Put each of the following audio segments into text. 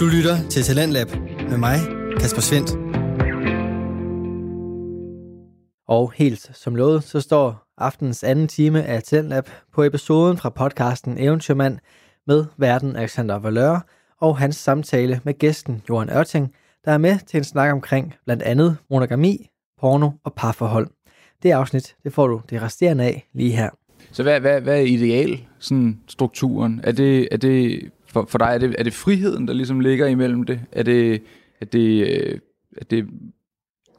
Du lytter til Talentlab med mig, Kasper Svendt. Og helt som lovet, så står aftens anden time af Talentlab på episoden fra podcasten Eventyrmand med verden Alexander Valør og hans samtale med gæsten Johan Ørting, der er med til en snak omkring blandt andet monogami, porno og parforhold. Det afsnit, det får du det resterende af lige her. Så hvad, hvad, hvad er ideal sådan strukturen? Er det, er det for, for dig, er det, er det friheden, der ligesom ligger imellem det? Er det, er det, øh, er det,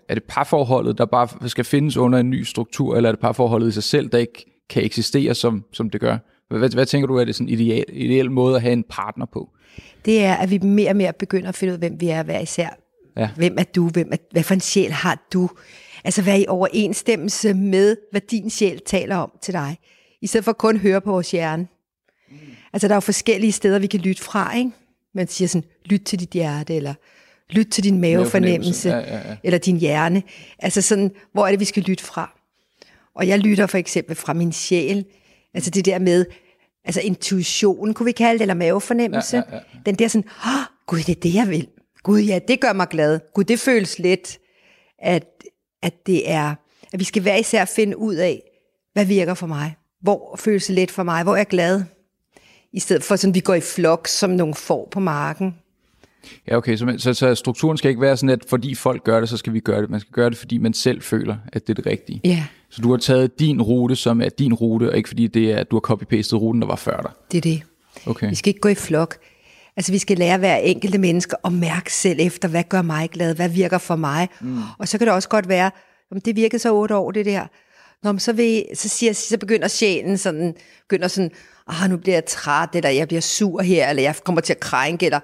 er det parforholdet, der bare skal findes under en ny struktur, eller er det parforholdet i sig selv, der ikke kan eksistere, som, som det gør? Hvad, hvad tænker du, er det sådan en ideal, ideal måde at have en partner på? Det er, at vi mere og mere begynder at finde ud af, hvem vi er hver især. Ja. Hvem er du? Hvem er, hvad for en sjæl har du? Altså være i overensstemmelse med, hvad din sjæl taler om til dig. I stedet for kun at høre på vores hjerne. Altså der er jo forskellige steder, vi kan lytte fra, ikke? Man siger sådan, lyt til dit hjerte, eller lyt til din mavefornemmelse, ja, ja, ja. eller din hjerne. Altså sådan, hvor er det, vi skal lytte fra? Og jeg lytter for eksempel fra min sjæl. Altså det der med, altså intuition, kunne vi kalde det, eller mavefornemmelse. Ja, ja, ja. Den der sådan, oh, gud, det er det, jeg vil. Gud, ja, det gør mig glad. Gud, det føles let, at, at det er, at vi skal hver især finde ud af, hvad virker for mig. Hvor føles det let for mig? Hvor er jeg glad? I stedet for sådan, vi går i flok som nogle får på marken. Ja, okay, så, så, så strukturen skal ikke være sådan, at fordi folk gør det, så skal vi gøre det. Man skal gøre det, fordi man selv føler, at det er det rigtige. Ja. Så du har taget din rute, som er din rute, og ikke fordi det er, at du har copy-pastet ruten, der var før dig. Det er det. Okay. Vi skal ikke gå i flok. Altså vi skal lære hver enkelte menneske at mærke selv efter, hvad gør mig glad, hvad virker for mig. Mm. Og så kan det også godt være, om det virkede så otte år, det der. Nå, så, vil, så, siger, så begynder sjælen sådan, begynder sådan, ah, nu bliver jeg træt, eller jeg bliver sur her, eller jeg kommer til at krænke, eller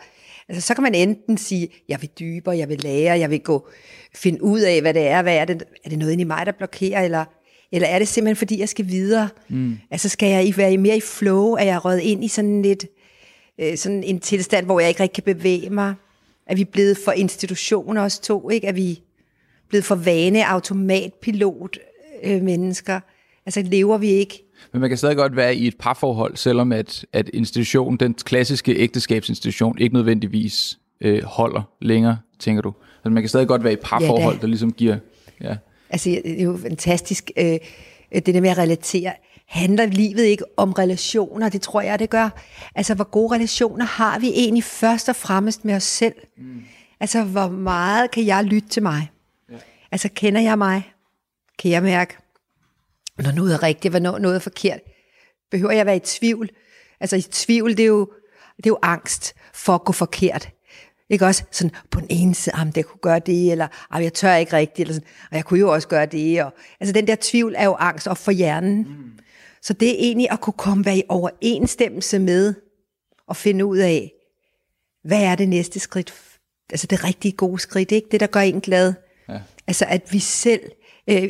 Altså, så kan man enten sige, jeg vil dybere, jeg vil lære, jeg vil gå, finde ud af, hvad det er, hvad er det, er det noget inde i mig, der blokerer, eller, eller er det simpelthen, fordi jeg skal videre? Mm. Altså, skal jeg være mere i flow? Er jeg røget ind i sådan lidt, øh, sådan en tilstand, hvor jeg ikke rigtig kan bevæge mig? Er vi blevet for institutioner os to, ikke? Er vi blevet for vane automatpilot øh, mennesker? Altså, lever vi ikke men man kan stadig godt være i et parforhold, selvom at, at institutionen, den klassiske ægteskabsinstitution, ikke nødvendigvis øh, holder længere, tænker du? Altså man kan stadig godt være i et parforhold, ja, der ligesom giver... Ja. Altså det er jo fantastisk, øh, det der med at relatere. Handler livet ikke om relationer? Det tror jeg, det gør. Altså hvor gode relationer har vi egentlig først og fremmest med os selv? Mm. Altså hvor meget kan jeg lytte til mig? Ja. Altså kender jeg mig? Kan jeg mærke, når noget er rigtigt, hvornår noget er forkert. Behøver jeg være i tvivl? Altså i tvivl, det er jo, det er jo angst for at gå forkert. Ikke også sådan på den ene side, at det kunne gøre det, eller jeg tør ikke rigtigt, eller sådan, og jeg kunne jo også gøre det. Og, altså den der tvivl er jo angst op for hjernen. Mm. Så det er egentlig at kunne komme være i overensstemmelse med, og finde ud af, hvad er det næste skridt, altså det rigtige gode skridt, ikke? Det, der gør en glad. Ja. Altså at vi selv, øh,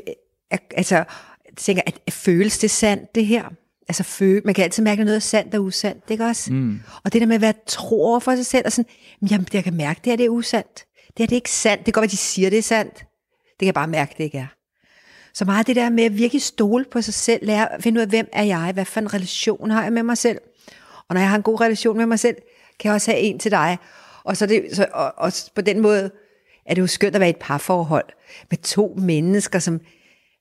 altså tænker, at, at føles det sandt, det her? Altså, føle, man kan altid mærke, at noget er sandt og usandt, ikke også? Mm. Og det der med at være tro for sig selv, og sådan, jamen, jeg kan mærke, det her det er usandt. Det her det er ikke sandt. Det kan godt være, de siger, det er sandt. Det kan jeg bare mærke, det ikke er. Så meget det der med at virkelig stole på sig selv, lære at finde ud af, hvem er jeg, hvad for en relation har jeg med mig selv. Og når jeg har en god relation med mig selv, kan jeg også have en til dig. Og, så det, så, og, og på den måde er det jo skønt at være i et parforhold med to mennesker, som,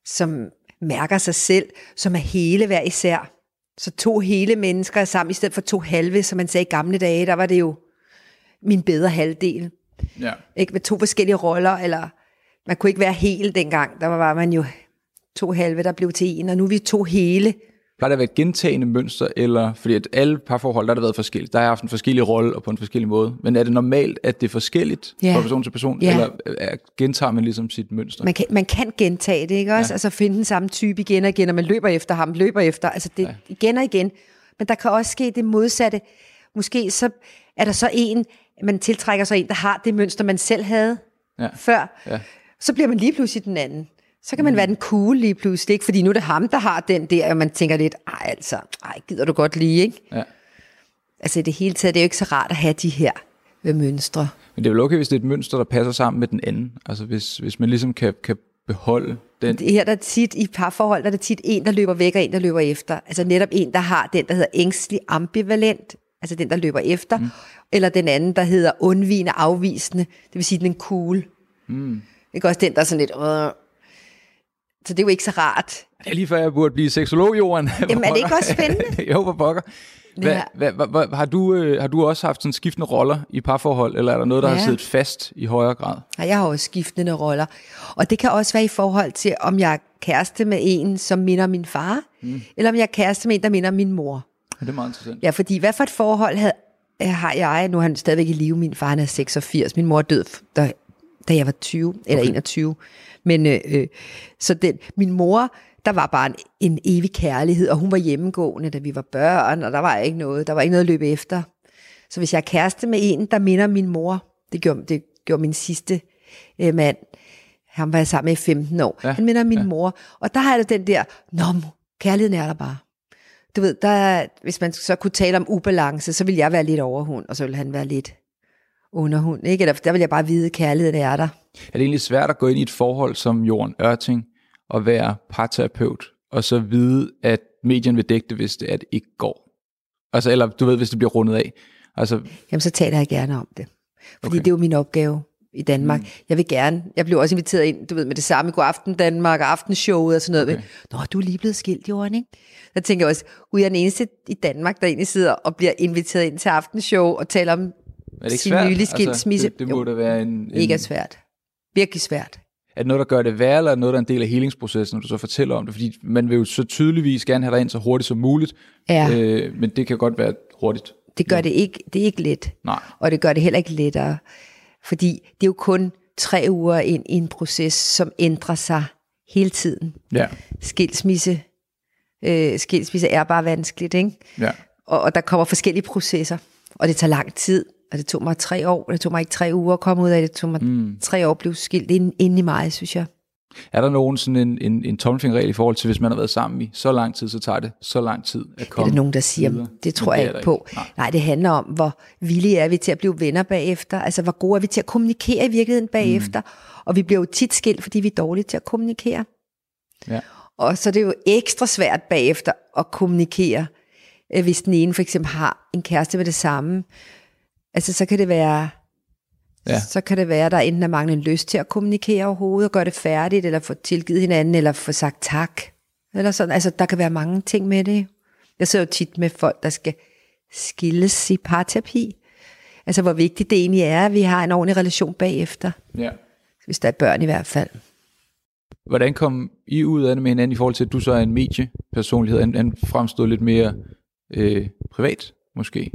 som mærker sig selv, som er hele hver især. Så to hele mennesker er sammen, i stedet for to halve, som man sagde i gamle dage, der var det jo min bedre halvdel. Ja. Ikke med to forskellige roller, eller man kunne ikke være hele dengang. Der var man jo to halve, der blev til en, og nu er vi to hele. Plejer det at være et gentagende mønster, eller fordi at alle parforhold, der har det været forskelligt. Der har haft en forskellig rolle og på en forskellig måde. Men er det normalt, at det er forskelligt ja. fra person til person, ja. eller er, gentager man ligesom sit mønster? Man kan, man kan gentage det, ikke også? Ja. Altså finde den samme type igen og igen, og man løber efter ham, løber efter, altså det ja. igen og igen. Men der kan også ske det modsatte. Måske så er der så en, man tiltrækker sig en, der har det mønster, man selv havde ja. før. Ja. Så bliver man lige pludselig den anden så kan man være den cool lige pludselig, ikke? fordi nu er det ham, der har den der, og man tænker lidt, ej altså, ej, gider du godt lige, ikke? Ja. Altså i det hele taget, det er jo ikke så rart at have de her øh, mønstre. Men det er vel okay, hvis det er et mønster, der passer sammen med den anden? Altså hvis, hvis man ligesom kan, kan beholde den? Det her der er tit, i parforhold, der er det tit en, der løber væk, og en, der løber efter. Altså netop en, der har den, der hedder ængstelig ambivalent altså den, der løber efter, mm. eller den anden, der hedder undvigende afvisende, det vil sige, den er cool. Mm. Det er også den, der er sådan lidt... Øh. Så det er jo ikke så rart. Det er lige før, jeg burde blive seksolog, Johan. Jamen, er det ikke også spændende? jo, hvor pokker. Hvad, ja. hvad, hvad, hvad, har, du, øh, har du også haft sådan skiftende roller i parforhold, eller er der noget, der ja. har siddet fast i højere grad? Ja, jeg har også skiftende roller. Og det kan også være i forhold til, om jeg er kæreste med en, som minder min far, mm. eller om jeg er kæreste med en, der minder min mor. Ja, det er meget interessant. Ja, fordi hvad for et forhold havde, har jeg? Nu er han stadigvæk i live. Min far han er 86. Min mor er død, da, da jeg var 20, eller okay. 21. Men øh, øh, så den, min mor der var bare en, en evig kærlighed, og hun var hjemmegående, da vi var børn, og der var ikke noget, der var ikke noget at løbe efter. Så hvis jeg er kæreste med en, der minder min mor, det gjorde, det gjorde min sidste øh, mand, han var jeg sammen med i 15 år, ja, han minder min ja. mor, og der har jeg den der, nå, kærligheden er der bare. Du ved, der, hvis man så kunne tale om ubalance, så ville jeg være lidt overhund, og så ville han være lidt underhund, ikke? Eller der vil jeg bare vide, at kærligheden er der. Er det egentlig svært at gå ind i et forhold som Jorden Ørting, at være parterapeut, og så vide, at medien vil dække det, hvis det, at det ikke går. Altså, eller du ved, hvis det bliver rundet af. Altså, Jamen, så taler jeg gerne om det. Fordi okay. det er jo min opgave i Danmark. Mm. Jeg vil gerne, jeg blev også inviteret ind, du ved, med det samme, god aften Danmark, og aftenshowet og sådan noget. Okay. Nå, du er lige blevet skilt, Johan, ikke? Der tænker jeg også, gud, jeg er den eneste i Danmark, der egentlig sidder og bliver inviteret ind til aftenshow og taler om er det ikke sin svært? nylige skilsmisse. Altså, det, det må da være en, en... Ikke svært. Virkelig svært. Er det noget, der gør det værre, eller er det noget, der er en del af helingsprocessen, når du så fortæller om det? Fordi man vil jo så tydeligvis gerne have dig ind så hurtigt som muligt, ja. øh, men det kan godt være hurtigt. Det gør ja. det ikke, det er ikke let. Nej. Og det gør det heller ikke lettere. Fordi det er jo kun tre uger ind i en proces, som ændrer sig hele tiden. Ja. Skilsmisse, øh, skilsmisse er bare vanskeligt, ikke? Ja. Og, og der kommer forskellige processer, og det tager lang tid og det tog mig tre år, det tog mig ikke tre uger at komme ud af det, det tog mig mm. tre år at blive skilt ind, ind i mig, synes jeg. Er der nogen sådan en, en, en tommelfingerregel i forhold til, hvis man har været sammen i så lang tid, så tager det så lang tid at komme Er der nogen, der siger, videre? det tror det jeg ikke på. Ikke. Nej. Nej, det handler om, hvor villige er vi til at blive venner bagefter, altså hvor gode er vi til at kommunikere i virkeligheden bagefter, mm. og vi bliver jo tit skilt, fordi vi er dårlige til at kommunikere. Ja. Og så er det jo ekstra svært bagefter at kommunikere, øh, hvis den ene for eksempel har en kæreste med det samme, Altså, så kan det være, ja. så kan det være, der enten er manglende lyst til at kommunikere overhovedet, og gøre det færdigt, eller få tilgivet hinanden, eller få sagt tak. Eller sådan. Altså, der kan være mange ting med det. Jeg ser jo tit med folk, der skal skilles i parterapi. Altså, hvor vigtigt det egentlig er, at vi har en ordentlig relation bagefter. Ja. Hvis der er børn i hvert fald. Hvordan kom I ud af det med hinanden i forhold til, at du så er en mediepersonlighed, en, en fremstod lidt mere øh, privat, måske?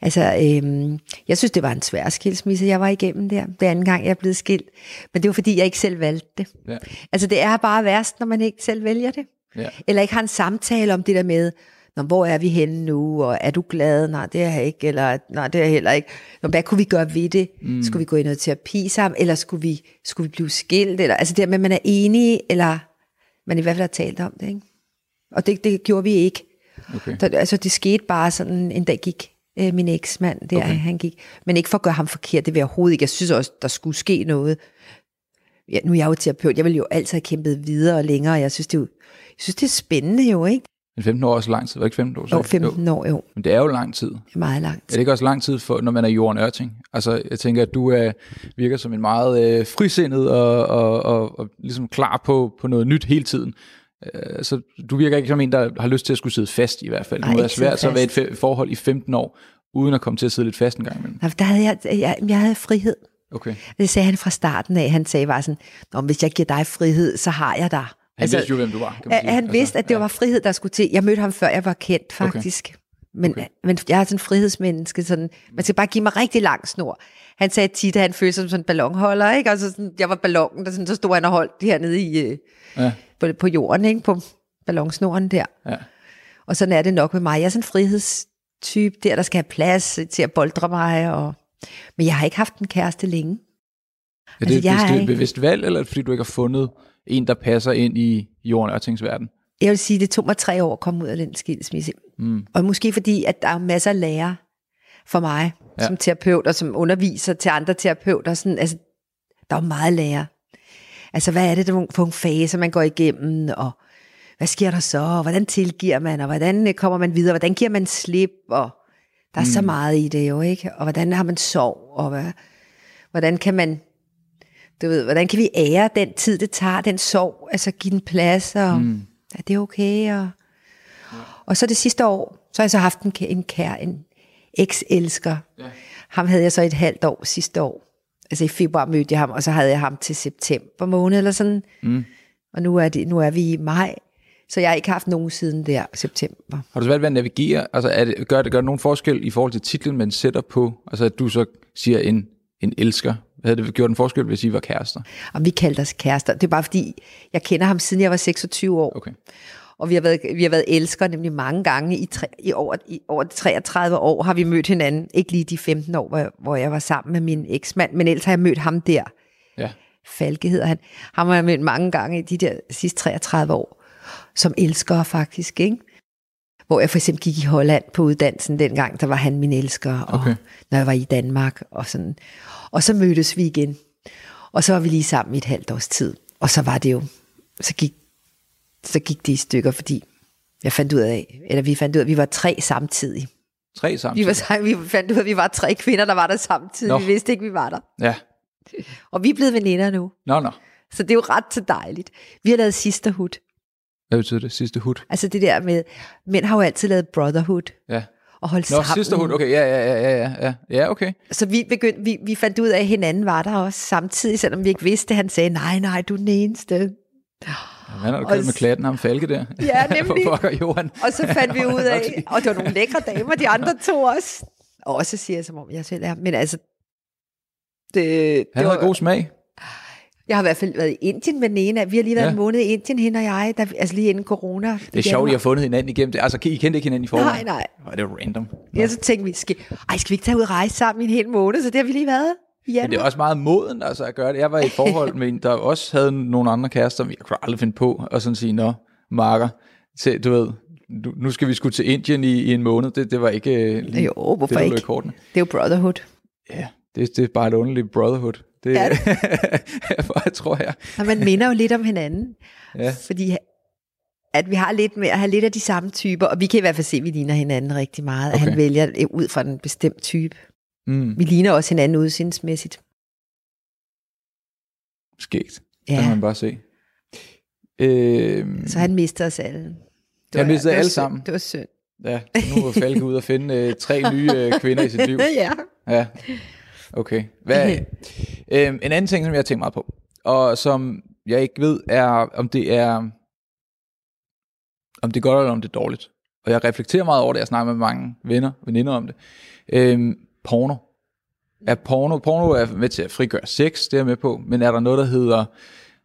Altså, øhm, jeg synes, det var en svær skilsmisse, jeg var igennem der. Det anden gang, jeg blevet skilt. Men det var, fordi jeg ikke selv valgte det. Ja. Altså, det er bare værst, når man ikke selv vælger det. Ja. Eller ikke har en samtale om det der med, Nå, hvor er vi henne nu, og er du glad? Nej, det er jeg ikke, eller nej, det er jeg heller ikke. Nå, hvad kunne vi gøre ved det? Mm. Skulle vi gå i noget terapi sammen, eller skulle vi, skulle vi blive skilt? Eller, altså det med, at man er enige, eller man i hvert fald har talt om det. Ikke? Og det, det gjorde vi ikke. Okay. Så, altså det skete bare sådan, en dag gik øh, min eksmand der, okay. han gik. Men ikke for at gøre ham forkert, det vil jeg overhovedet ikke. Jeg synes også, der skulle ske noget. Ja, nu er jeg jo terapeut, jeg vil jo altid have kæmpet videre og længere, jeg synes, det er, jo, jeg synes, det er spændende jo, ikke? Men 15 år er også lang tid, var ikke 15 år? Så? Jo, 15 år, jo. Men det er jo lang tid. Det er meget lang tid. Er det ikke også lang tid, for, når man er Jorden Ørting? Altså, jeg tænker, at du er, virker som en meget øh, frisindet og, og, og, og ligesom klar på, på noget nyt hele tiden. Øh, så du virker ikke som en, der har lyst til at skulle sidde fast i hvert fald. Nej, det må være svært så at være et forhold i 15 år, uden at komme til at sidde lidt fast en gang imellem. Nej, der havde jeg, jeg, jeg havde frihed. Okay. Det sagde han fra starten af. Han sagde bare sådan, Nå, hvis jeg giver dig frihed, så har jeg dig. Han altså, vidste jo, hvem du var. Kan man sige. Han altså, vidste, at det ja. var frihed, der skulle til. Jeg mødte ham før jeg var kendt, faktisk. Okay. Men, okay. men jeg er sådan en frihedsmenneske. Sådan, man skal bare give mig rigtig lang snor. Han sagde tit, at han følte sig som sådan en ballonholder. Ikke? Altså sådan, jeg var ballongen, der sådan, så stod han og holdt hernede i, øh, ja. På, på jorden, ikke? på ballonsnoren der. Ja. Og sådan er det nok med mig. Jeg er sådan en frihedsmenneske type der, der skal have plads til at boldre mig. Og... Men jeg har ikke haft en kæreste længe. Er det, altså, jeg det er et bevidst valg, eller fordi du ikke har fundet en, der passer ind i jorden og verden? Jeg vil sige, det tog mig tre år at komme ud af den skilsmisse. Mm. Og måske fordi, at der er masser af lærer for mig, ja. som terapeut og som underviser til andre terapeuter. Sådan, altså, der er jo meget lærer. Altså, hvad er det for nogle faser, man går igennem, og hvad sker der så, og hvordan tilgiver man, og hvordan kommer man videre, hvordan giver man slip, og Der er mm. så meget i det jo, ikke? Og hvordan har man sov, og hvad, hvordan kan man, du ved, hvordan kan vi ære den tid, det tager, den sorg, altså give den plads, og mm. er det okay, og, og så det sidste år, så har jeg så haft en, en kær, en eks-elsker. Ja. Ham havde jeg så et halvt år sidste år. Altså i februar mødte jeg ham, og så havde jeg ham til september måned, eller sådan. Mm. Og nu er, det, nu er vi i maj, så jeg har ikke haft nogen siden der september. Har du svært ved at navigere? Altså er det, gør, det, gør det nogen forskel i forhold til titlen, man sætter på? Altså at du så siger en, en elsker. Havde det gjort en forskel, hvis I var kærester? Og vi kaldte os kærester. Det er bare fordi, jeg kender ham siden jeg var 26 år. Okay. Og vi har været, vi har været elskere nemlig mange gange. I, tre, i, over, I over 33 år har vi mødt hinanden. Ikke lige de 15 år, hvor, hvor jeg var sammen med min eksmand, men ellers har jeg mødt ham der. Ja. Falke hedder han. Ham har jeg mødt mange gange i de der sidste 33 år som elsker faktisk, ikke? Hvor jeg for eksempel gik i Holland på uddannelsen dengang, der var han min elsker, og Okay. når jeg var i Danmark og sådan. Og så mødtes vi igen, og så var vi lige sammen i et halvt års tid. Og så var det jo, så gik, så gik det i stykker, fordi jeg fandt ud af, eller vi fandt ud af, at vi var tre samtidig. Tre Vi, samtidig? var, sam- vi fandt ud af, at vi var tre kvinder, der var der samtidig. Nå. Vi vidste ikke, vi var der. Ja. Og vi er blevet veninder nu. Nå, nå. Så det er jo ret så dejligt. Vi har lavet sisterhood. Hvad betyder det? Sidste hud? Altså det der med, mænd har jo altid lavet brotherhood. Ja. Og holde Nå, sammen. sidste hud. Okay, ja, ja, ja, ja, ja, ja. Ja, okay. Så vi, begyndte, vi, vi fandt ud af, at hinanden var der også samtidig, selvom vi ikke vidste. Han sagde, nej, nej, du er den eneste. Han har du Og kørt med klatten, ham Falke der. Ja, nemlig. For Johan. Og så fandt vi ud af, og det var nogle lækre damer, de andre to også. Og også siger jeg, som om jeg selv er. Men altså, det, Han det havde god smag. jeg har i hvert fald været i Indien med af- Vi har lige været Ja. en måned i Indien, hende og jeg, der, altså lige inden corona. Det er sjovt, I har fundet hinanden igennem det. Altså, I kendte ikke hinanden i forvejen? Nej, nej. Hvor er det random. Ja, så tænkte vi, skal, ej, skal vi ikke tage ud og rejse sammen i en hel måned? Så det har vi lige været i Men det er også meget moden altså, at gøre det. Jeg var i et forhold med en, der også havde nogle andre kærester, jeg kunne aldrig finde på at sådan sige, nå, marker, til, du ved, nu, skal vi sgu til Indien i, i en måned. Det, det var ikke øh, lige Jo, hvorfor det, ikke? kortene. Det er jo brotherhood. Ja, det, det er bare et underligt brotherhood. Det, Ja. jeg tror jeg. Og man minder jo lidt om hinanden. Ja. Fordi at vi har lidt med at have lidt af de samme typer, og vi kan i hvert fald se, at vi ligner hinanden rigtig meget. Okay. Okay. Han vælger øh, ud fra en bestemt type. Mm, Vi ligner også hinanden udsindsmæssigt. skægt. Det kan Ja, man bare se. Øhm, så han mister os alle. Det Han mistede var alle synd. sammen. Det var synd. Ja, nu er Falke ud og finde øh, tre nye øh, kvinder i sit liv. ja. Ja, okay. Hvad, øhm, en anden ting, som jeg har tænkt meget på, og som jeg ikke ved, er, om det er, om det er godt eller om det er dårligt. Og jeg reflekterer meget over det, jeg snakker med mange venner, veninder om det. Øhm, porno. Er porno, porno er med til at frigøre sex, det er jeg med på, men er der noget, der hedder,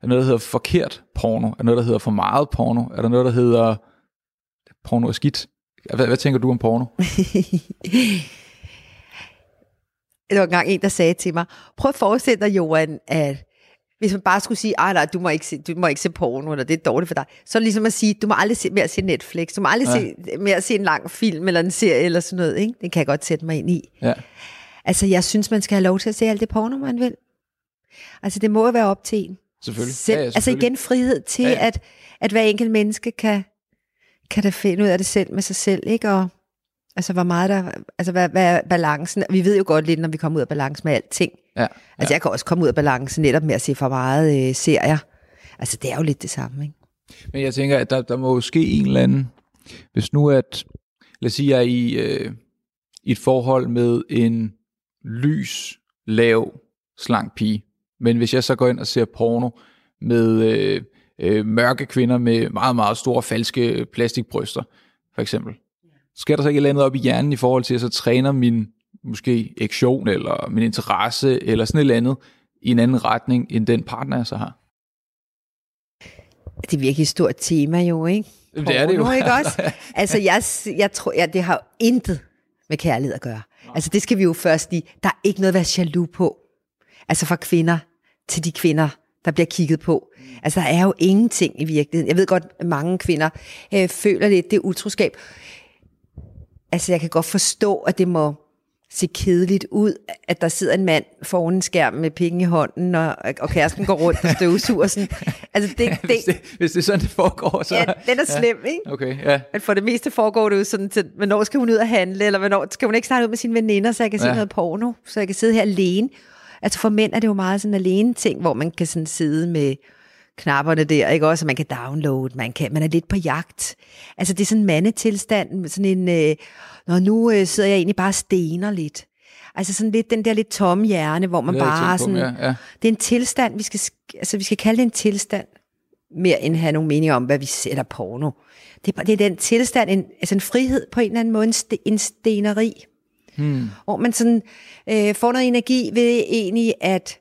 er noget, der hedder forkert porno? Er der noget, der hedder for meget porno? Er der noget, der hedder porno er skidt? Hvad, hvad tænker du om porno? Der var engang en, der sagde til mig, prøv at forestille dig, Johan, at hvis man bare skulle sige, ej nej, du må ikke se, du må ikke se porno, eller det er dårligt for dig, så er det ligesom at sige, du må aldrig se, mere se Netflix, du må aldrig ja. se, mere se en lang film, eller en serie, eller sådan noget, ikke? Det kan jeg godt sætte mig ind i. Ja. Altså, jeg synes, man skal have lov til at se alt det porno, man vil. Altså, det må jo være op til en. Selvfølgelig. Selv, Ja, ja, altså selvfølgelig. igen frihed til, ja. ja. At, at hver enkelt menneske kan, kan da finde ud af det selv med sig selv, ikke? Og altså, hvor meget der, altså, hvad, hvad er balancen? Vi ved jo godt lidt, når vi kommer ud af balance med alting. Ja. Altså, jeg kan også komme ud af balance netop med at se for meget øh, serier. Altså, det er jo lidt det samme, ikke? Men jeg tænker, at der, der må jo ske en eller anden, hvis nu at, lad os sige, jeg er i, øh, i et forhold med en lys, lav, slank pige, men hvis jeg så går ind og ser porno med øh, øh, mørke kvinder med meget, meget store, falske plastikbryster, for eksempel, sker der så ikke et eller andet op i hjernen i forhold til, at jeg så træner min måske ektion eller min interesse, eller sådan et eller andet, i en anden retning, end den partner, jeg så har? Det er virkelig et stort tema jo, ikke? Jamen, det er det jo. Porno, ikke også? Altså, jeg, jeg tror, ja, det har intet med kærlighed at gøre. Altså, det skal vi jo først lige. Der er ikke noget at være jaloux på. Altså, fra kvinder til de kvinder, der bliver kigget på. Altså, der er jo ingenting i virkeligheden. Jeg ved godt, at mange kvinder øh, føler lidt, det utroskab. Altså, jeg kan godt forstå, at det må se kedeligt ud, at der sidder en mand foran en skærm med penge i hånden, og, og kæresten går rundt og støvsuger. Sådan. Altså det, det, hvis, det, hvis det er sådan, det foregår, så... ja, den er slem, ikke? Okay, ja. Men for det meste foregår det jo sådan til, hvornår skal hun ud og handle, eller hvornår skal hun ikke snart ud med sine veninder, så jeg kan se Ja. noget porno, så jeg kan sidde her alene. Altså for mænd er det jo meget sådan alene ting, hvor man kan sådan sidde med knapperne der, ikke også? Og man kan downloade, man, kan, man er lidt på jagt. Altså det er sådan en mandetilstand, sådan en, øh, når nu øh, sidder jeg egentlig bare og stener lidt. Altså sådan lidt den der lidt tomme hjerne, hvor man Det bare på, sådan, ja, ja. det er en tilstand, vi skal, sk- altså vi skal kalde det en tilstand, mere end have nogle meninger om, hvad vi sætter porno. Det er, det er den tilstand, en, altså en frihed på en eller anden måde, en, st- en steneri. Hmm. Hvor man sådan øh, får noget energi ved egentlig at,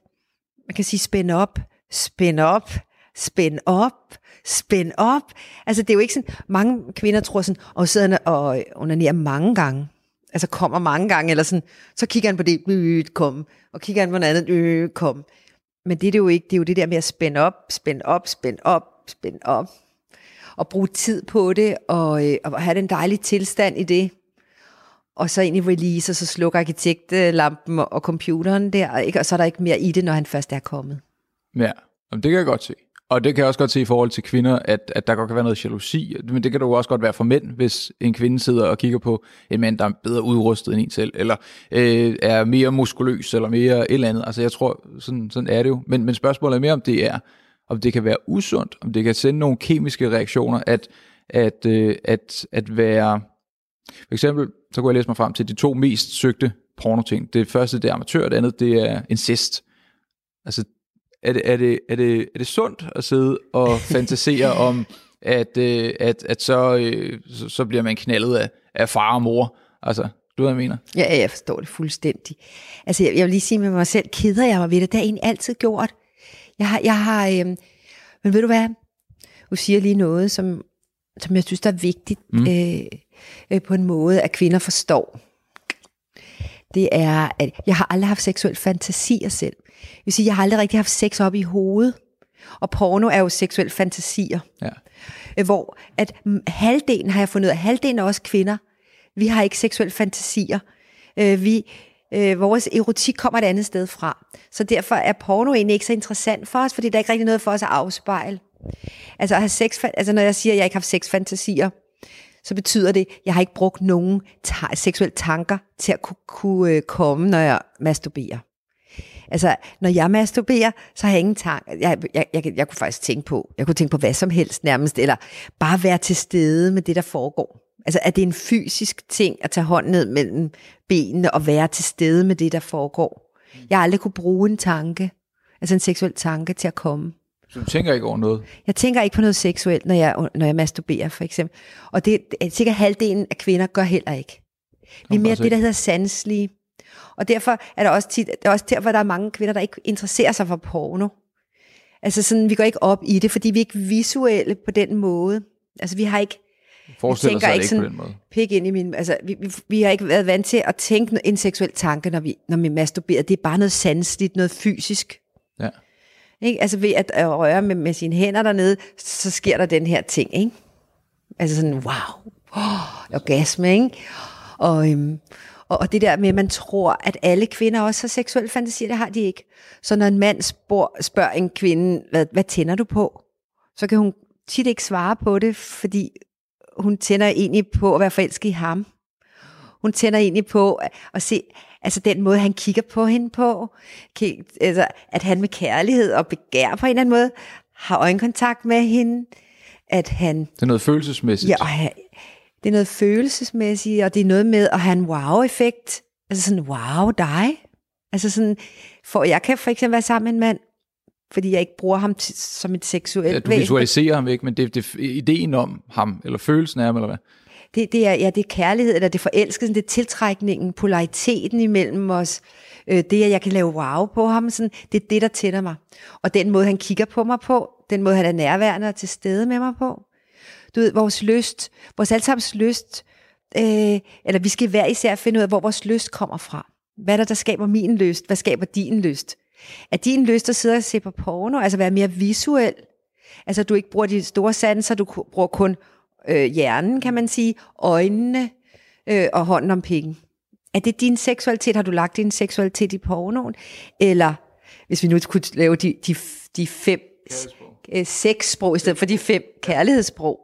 man kan sige, spænde op, spænde op, spænd op, spænd op. Altså det er jo ikke sådan, mange kvinder tror sådan, og sidder og onanerer mange gange. Altså kommer mange gange, eller sådan, så kigger han på det, øh, kom, og kigger han på noget andet, øh, kom. Men det er det jo ikke, det er jo det der med at spænde op, spænde op, spænde op, spænde op, og bruge tid på det, og, øh, og have den dejlige tilstand i det. Og så egentlig release, og så slukker arkitektlampen og computeren der, ikke? og så er der ikke mere i det, når han først er kommet. Ja, Jamen, det kan jeg godt se. Og det kan jeg også godt se i forhold til kvinder, at, at der godt kan være noget jalousi, men det kan du også godt være for mænd, hvis en kvinde sidder og kigger på en mand, der er bedre udrustet end en selv, eller øh, er mere muskuløs, eller mere et eller andet. Altså jeg tror, sådan, sådan er det jo. Men, men spørgsmålet er mere, om det er, om det kan være usundt, om det kan sende nogle kemiske reaktioner, at, at, øh, at, at være... For eksempel, så kunne jeg læse mig frem til de to mest søgte pornoting. Det første, det er amatør, det andet, det er incest. Altså, er det, er det, er det, er det sundt at sidde og fantasere om, at, øh, at, at så, øh, så, så bliver man knaldet af, af far og mor? Altså, du hvad jeg mener? Ja, jeg forstår det fuldstændig. Altså, jeg, jeg vil lige sige med mig selv, keder jeg mig ved det. Det har egentlig altid gjort. Jeg har, jeg har øhm, men ved du hvad? Du siger lige noget, som, som jeg synes, der er vigtigt mm. øh, øh, på en måde, at kvinder forstår. Det er, at jeg har aldrig haft seksuel fantasier selv. Det vil sige, jeg har aldrig rigtig haft sex op i hovedet. Og porno er jo seksuel fantasier. Ja. Øh, hvor at mm, halvdelen, har jeg fundet ud af, halvdelen af os kvinder, vi har ikke seksuelle fantasier. Øh, vi, øh, vores erotik kommer et andet sted fra. Så derfor er porno egentlig ikke så interessant for os, fordi der er ikke rigtig noget for os at afspejle. Altså, at have sex, altså når jeg siger, at jeg ikke har haft sexfantasier, så betyder det, at jeg har ikke brugt nogen ta- seksuelle tanker til at kunne, kunne øh, komme, når jeg masturberer. Altså, når jeg masturberer, så har jeg ingen tanker. Jeg, jeg, jeg, jeg kunne faktisk tænke på, jeg kunne tænke på hvad som helst nærmest, eller bare være til stede med det, der foregår. Altså, at det er en fysisk ting at tage hånden ned mellem benene og være til stede med det, der foregår. Jeg har aldrig kunne bruge en tanke, altså en seksuel tanke til at komme. Så du tænker ikke over noget? Jeg tænker ikke på noget seksuelt, når jeg, når jeg masturberer, for eksempel. Og det er sikkert halvdelen af kvinder gør heller ikke. Vi er mere bare det, der hedder sanselige. Og derfor er der også tit, det er også derfor, der er mange kvinder, der ikke interesserer sig for porno. Altså sådan, vi går ikke op i det, fordi vi er ikke visuelle på den måde. Altså vi har ikke Forestiller tænker sig ikke ikke sådan- på den måde. pik ind i min... Altså, vi, vi, vi har ikke været vant til at tænke en seksuel tanke, når vi, når vi masturberer. Det er bare noget sanseligt, noget fysisk. Ikke? Altså ved at, at røre med, med sine hænder dernede, så sker der den her ting. Ikke? Altså sådan, wow, oh, orgasme, ikke? Og, øhm, og, og det der med, at man tror, at alle kvinder også har seksuelle fantasier, det har de ikke. Så når en mand spor, spørger en kvinde, hvad, hvad tænder du på? Så kan hun tit ikke svare på det, fordi hun tænder egentlig på at være forelsket i ham. Hun tænder egentlig på at, at se, altså den måde, han kigger på hende på, altså, at han med kærlighed og begær på en eller anden måde har øjenkontakt med hende, at han Det er noget følelsesmæssigt. Ja, og have, det er noget følelsesmæssigt, og det er noget med at have en wow-effekt. Altså sådan, wow, dig. Altså sådan, for jeg kan for eksempel være sammen med en mand, fordi jeg ikke bruger ham til, som et seksuelt Ja, du væsen. visualiserer ham ikke, men det, det er ideen om ham, eller følelsen af ham, eller hvad? Det, det, er, ja, det er kærlighed, eller det er forelskelsen, det er tiltrækningen, polariteten imellem os. Øh, det, at jeg kan lave wow på ham, sådan, det er det, der tænder mig. Og den måde, han kigger på mig på, den måde, han er nærværende og til stede med mig på. Du ved, vores lyst, vores allesammens lyst, øh, eller vi skal hver især finde ud af, hvor vores lyst kommer fra. Hvad er der, der skaber min lyst? Hvad skaber din lyst? Er din lyst at sidde og se på porno, altså være mere visuel? Altså, du ikke bruger de store sanser, du bruger kun øh, hjernen, kan man sige, øjnene øh, og hånden om pikken. Er det din seksualitet? Har du lagt din seksualitet i pornoen? Eller, hvis vi nu kunne lave de, de, de fem, øh, seks sprog, i stedet for de fem kærlighedssprog.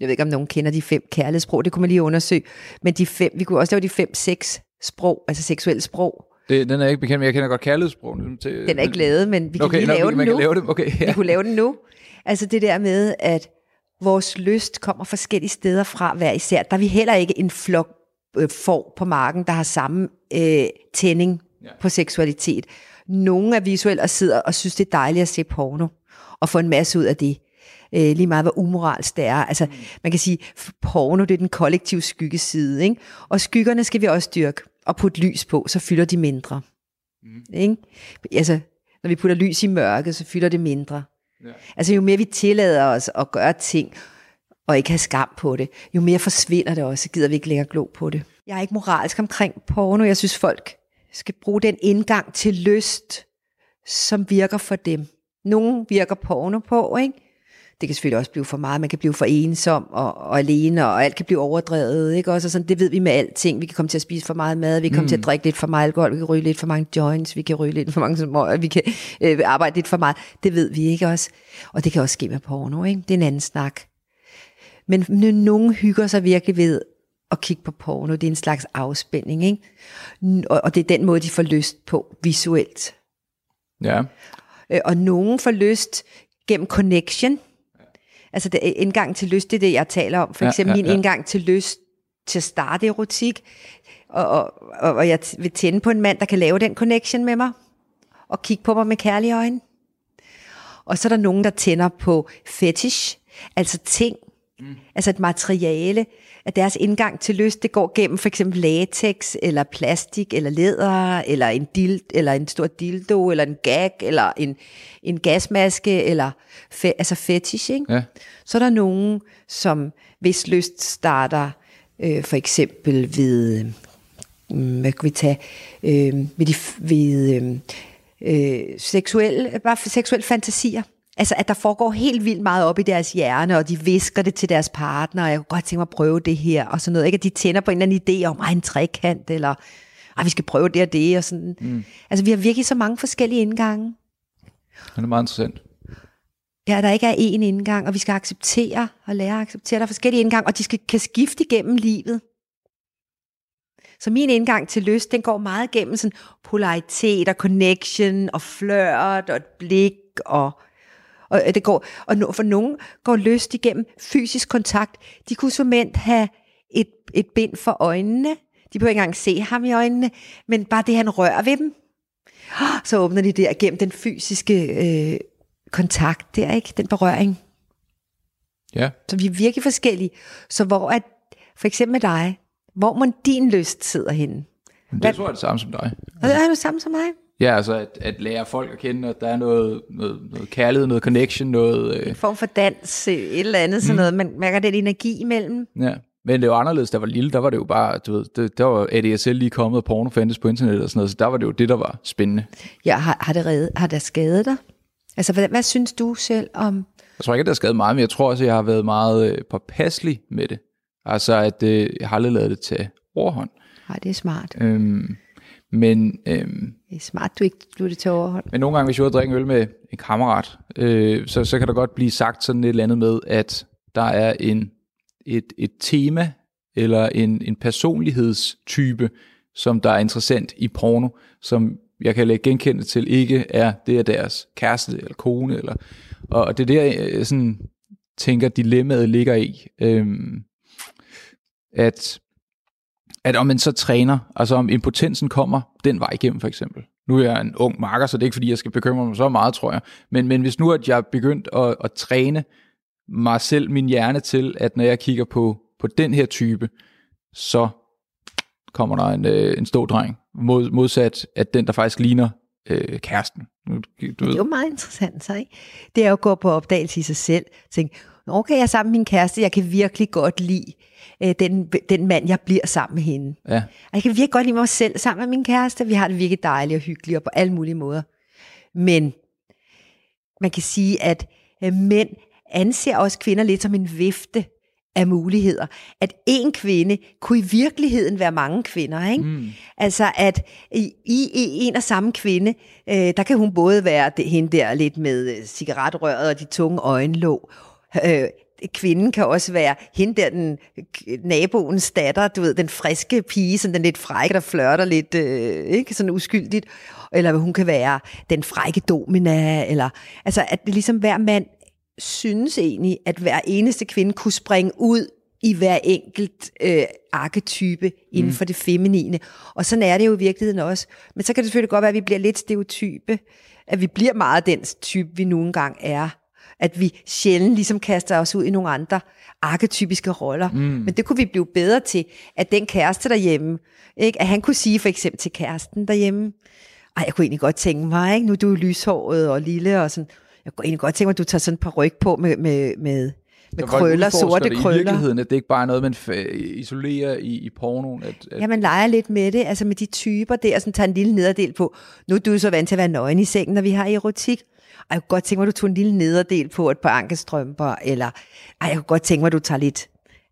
Jeg ved ikke, om nogen kender de fem kærlighedssprog, det kunne man lige undersøge. Men de fem, vi kunne også lave de fem, seks sprog, altså seksuelle sprog. Det, den er jeg ikke bekendt med. Jeg kender godt kærlighedssprog. Ligesom til, Den er ikke lavet, men vi kan okay, lige nå, lave man, den man nu. kan lave det. Okay, Vi ja. kunne lave den nu. Altså det der med, at vores lyst kommer forskellige steder fra hver især. Der er vi heller ikke en flok øh, får på marken, der har samme øh, tænding ja. på seksualitet. Nogle er visuelle og sidder og synes, det er dejligt at se porno, og få en masse ud af det. Øh, lige meget, hvor umoralsk det er. Altså, man kan sige, porno, det er den kollektive skyggeside, ikke? Og skyggerne skal vi også dyrke og putte lys på, så fylder de mindre. Mm. Ikke? Altså, når vi putter lys i mørket, så fylder det mindre. Ja. Altså, jo mere vi tillader os at gøre ting, og ikke have skam på det, jo mere forsvinder det også, så gider vi ikke længere glo på det. Jeg er ikke moralsk omkring porno. Jeg synes, folk skal bruge den indgang til lyst, som virker for dem. Nogle virker porno på, ikke? Det kan selvfølgelig også blive for meget. Man kan blive for ensom og, og alene, og alt kan blive overdrevet. Ikke? Også, og sådan, det ved vi med alting. Vi kan komme til at spise for meget mad, vi kan komme mm. til at drikke lidt for meget alkohol, vi kan ryge lidt for mange joints, vi kan ryge lidt for mange små, vi kan øh, arbejde lidt for meget. Det ved vi ikke også. Og det kan også ske med porno. Ikke? Det er en anden snak. Men nogen hygger sig virkelig ved at kigge på porno. Det er en slags afspænding. Ikke? Og, og det er den måde, de får lyst på visuelt. ja. Øh, og nogen får lyst gennem connection. Altså det, indgang til lyst, det er det, jeg taler om. For Ja, eksempel ja, min ja. indgang til lyst til at starte erotik. Og, og, og, og jeg vil tænde på en mand, der kan lave den connection med mig. Og kigge på mig med kærlige øjne. Og så er der nogen, der tænder på fetish, altså ting, mm. altså et materiale, at deres indgang til lyst, det går gennem for eksempel latex, eller plastik, eller læder, eller en, dild, eller en stor dildo, eller en gag, eller en, en gasmaske, eller fe, altså fetish, ikke? Ja. Så er der nogen, som hvis lyst starter øh, for eksempel ved, øh, hvad kan vi tage, øh, ved, de, ved øh, øh, seksuelle, bare seksuelle fantasier. Altså, at der foregår helt vildt meget op i deres hjerne, og de visker det til deres partner, og jeg kunne godt tænke mig at prøve det her, og sådan noget. Ikke? At de tænder på en eller anden idé om, ej, en trekant, eller ej, vi skal prøve det og det, og sådan. Mm. Altså, vi har virkelig så mange forskellige indgange. Det er meget interessant. Ja, der ikke er én indgang, og vi skal acceptere og lære at acceptere, der er forskellige indgang, og de skal, kan skifte igennem livet. Så min indgang til lyst, den går meget gennem sådan polaritet og connection og flirt og et blik og og det går og for nogen går lyst igennem fysisk kontakt. De kunne som mænd have et, et bind for øjnene. De behøver ikke engang se ham i øjnene, men bare det, han rører ved dem, så åbner de der gennem den fysiske øh, kontakt der, ikke? Den berøring. Ja. Så vi er virkelig forskellige. Så hvor at, for eksempel med dig, hvor må din lyst sidder henne? Men Hvad- det tror jeg er det samme som dig. Og er du samme som mig? Ja, altså at, at lære folk at kende, at der er noget, noget, noget kærlighed, noget connection, noget... Øh, En form for dans, øh, et eller andet, sådan noget. Man mærker den energi imellem. ja. Men det var anderledes, da var lille, der var det jo bare, du ved, det, der var ADSL lige kommet, og porno fandtes på internet og sådan noget, så der var det jo det, der var spændende. Ja, har, har, det reddet, har det skadet dig? Altså, hvad, hvad synes du selv om... Jeg tror ikke, at det har skadet meget, men jeg tror også, at jeg har været meget øh, påpasselig med det. Altså, at øh, jeg har aldrig lavet det til overhånd. Nej, det er smart. Øhm, men, øhm, det er smart, du ikke du det til overhold. men nogle gange, hvis jeg er drikke en øl med en kammerat, øh, så, så kan der godt blive sagt sådan et eller andet med, at der er en, et, et tema eller en, en personlighedstype, som der er interessant i porno, som jeg kan lægge genkendelse til, ikke er det er deres kæreste eller kone. Eller, og det er der, jeg øh, sådan tænker, dilemmaet ligger i. Øhm, at, at om man så træner, altså om impotensen kommer den vej igennem for eksempel. Nu er jeg en ung marker, så det er ikke fordi, jeg skal bekymre mig så meget, tror jeg. Men, men hvis nu at jeg er begyndt at, at træne mig selv, min hjerne til, at når jeg kigger på, på den her type, så kommer der en, øh, en stor dreng, mod, modsat at den, der faktisk ligner øh, kæresten. Nu, Du Det er ved, jo meget interessant, så ikke? Det er jo at gå på opdagelse i sig selv. Tænke, okay, jeg er sammen med min kæreste, jeg kan virkelig godt lide øh, den, den mand, jeg bliver sammen med hende. ja, Og jeg kan virkelig godt lide mig selv sammen med min kæreste. Vi har det virkelig dejligt og hyggeligt og på alle mulige måder. Men man kan sige, at øh, mænd anser også kvinder lidt som en vifte af muligheder. At en kvinde kunne i virkeligheden være mange kvinder. Ikke? Mm. Altså at i, i, en og samme kvinde, øh, der kan hun både være det, hende der lidt med øh, cigaretrøret og de tunge øjenlåg. Øh, kvinden kan også være hende der, den naboens datter, du ved, den friske pige, sådan den lidt frække, der flørter lidt, øh, ikke, sådan uskyldigt. Eller hun kan være den frække domina, eller, altså at det ligesom hver mand synes egentlig, at hver eneste kvinde kunne springe ud i hver enkelt øh, arketype inden mm. for det feminine. Og sådan er det jo i virkeligheden også. Men så kan det selvfølgelig godt være, at vi bliver lidt stereotype, at vi bliver meget den type, vi nogle gange er. At vi sjældent ligesom kaster os ud i nogle andre arketypiske roller. Mm. Men det kunne vi blive bedre til, at den kæreste derhjemme, ikke? at han kunne sige for eksempel til kæresten derhjemme, ej, jeg kunne egentlig godt tænke mig, ikke? nu er du lyshåret og lille og sådan, jeg kunne egentlig godt tænke mig, at du tager sådan et par ryg på med, med, med, med krøller, sorte det krøller. i virkeligheden, at det ikke bare er noget, man isolerer i, i pornoen. At, at... Ja, man leger lidt med det, altså med de typer der, og sådan tager en lille nederdel på. Nu er du så vant til at være nøgen i sengen, når vi har erotik. Ej, jeg kunne godt tænke mig, at du tog en lille nederdel på et par ankestrømper, eller ej, jeg kunne godt tænke mig, at du tager lidt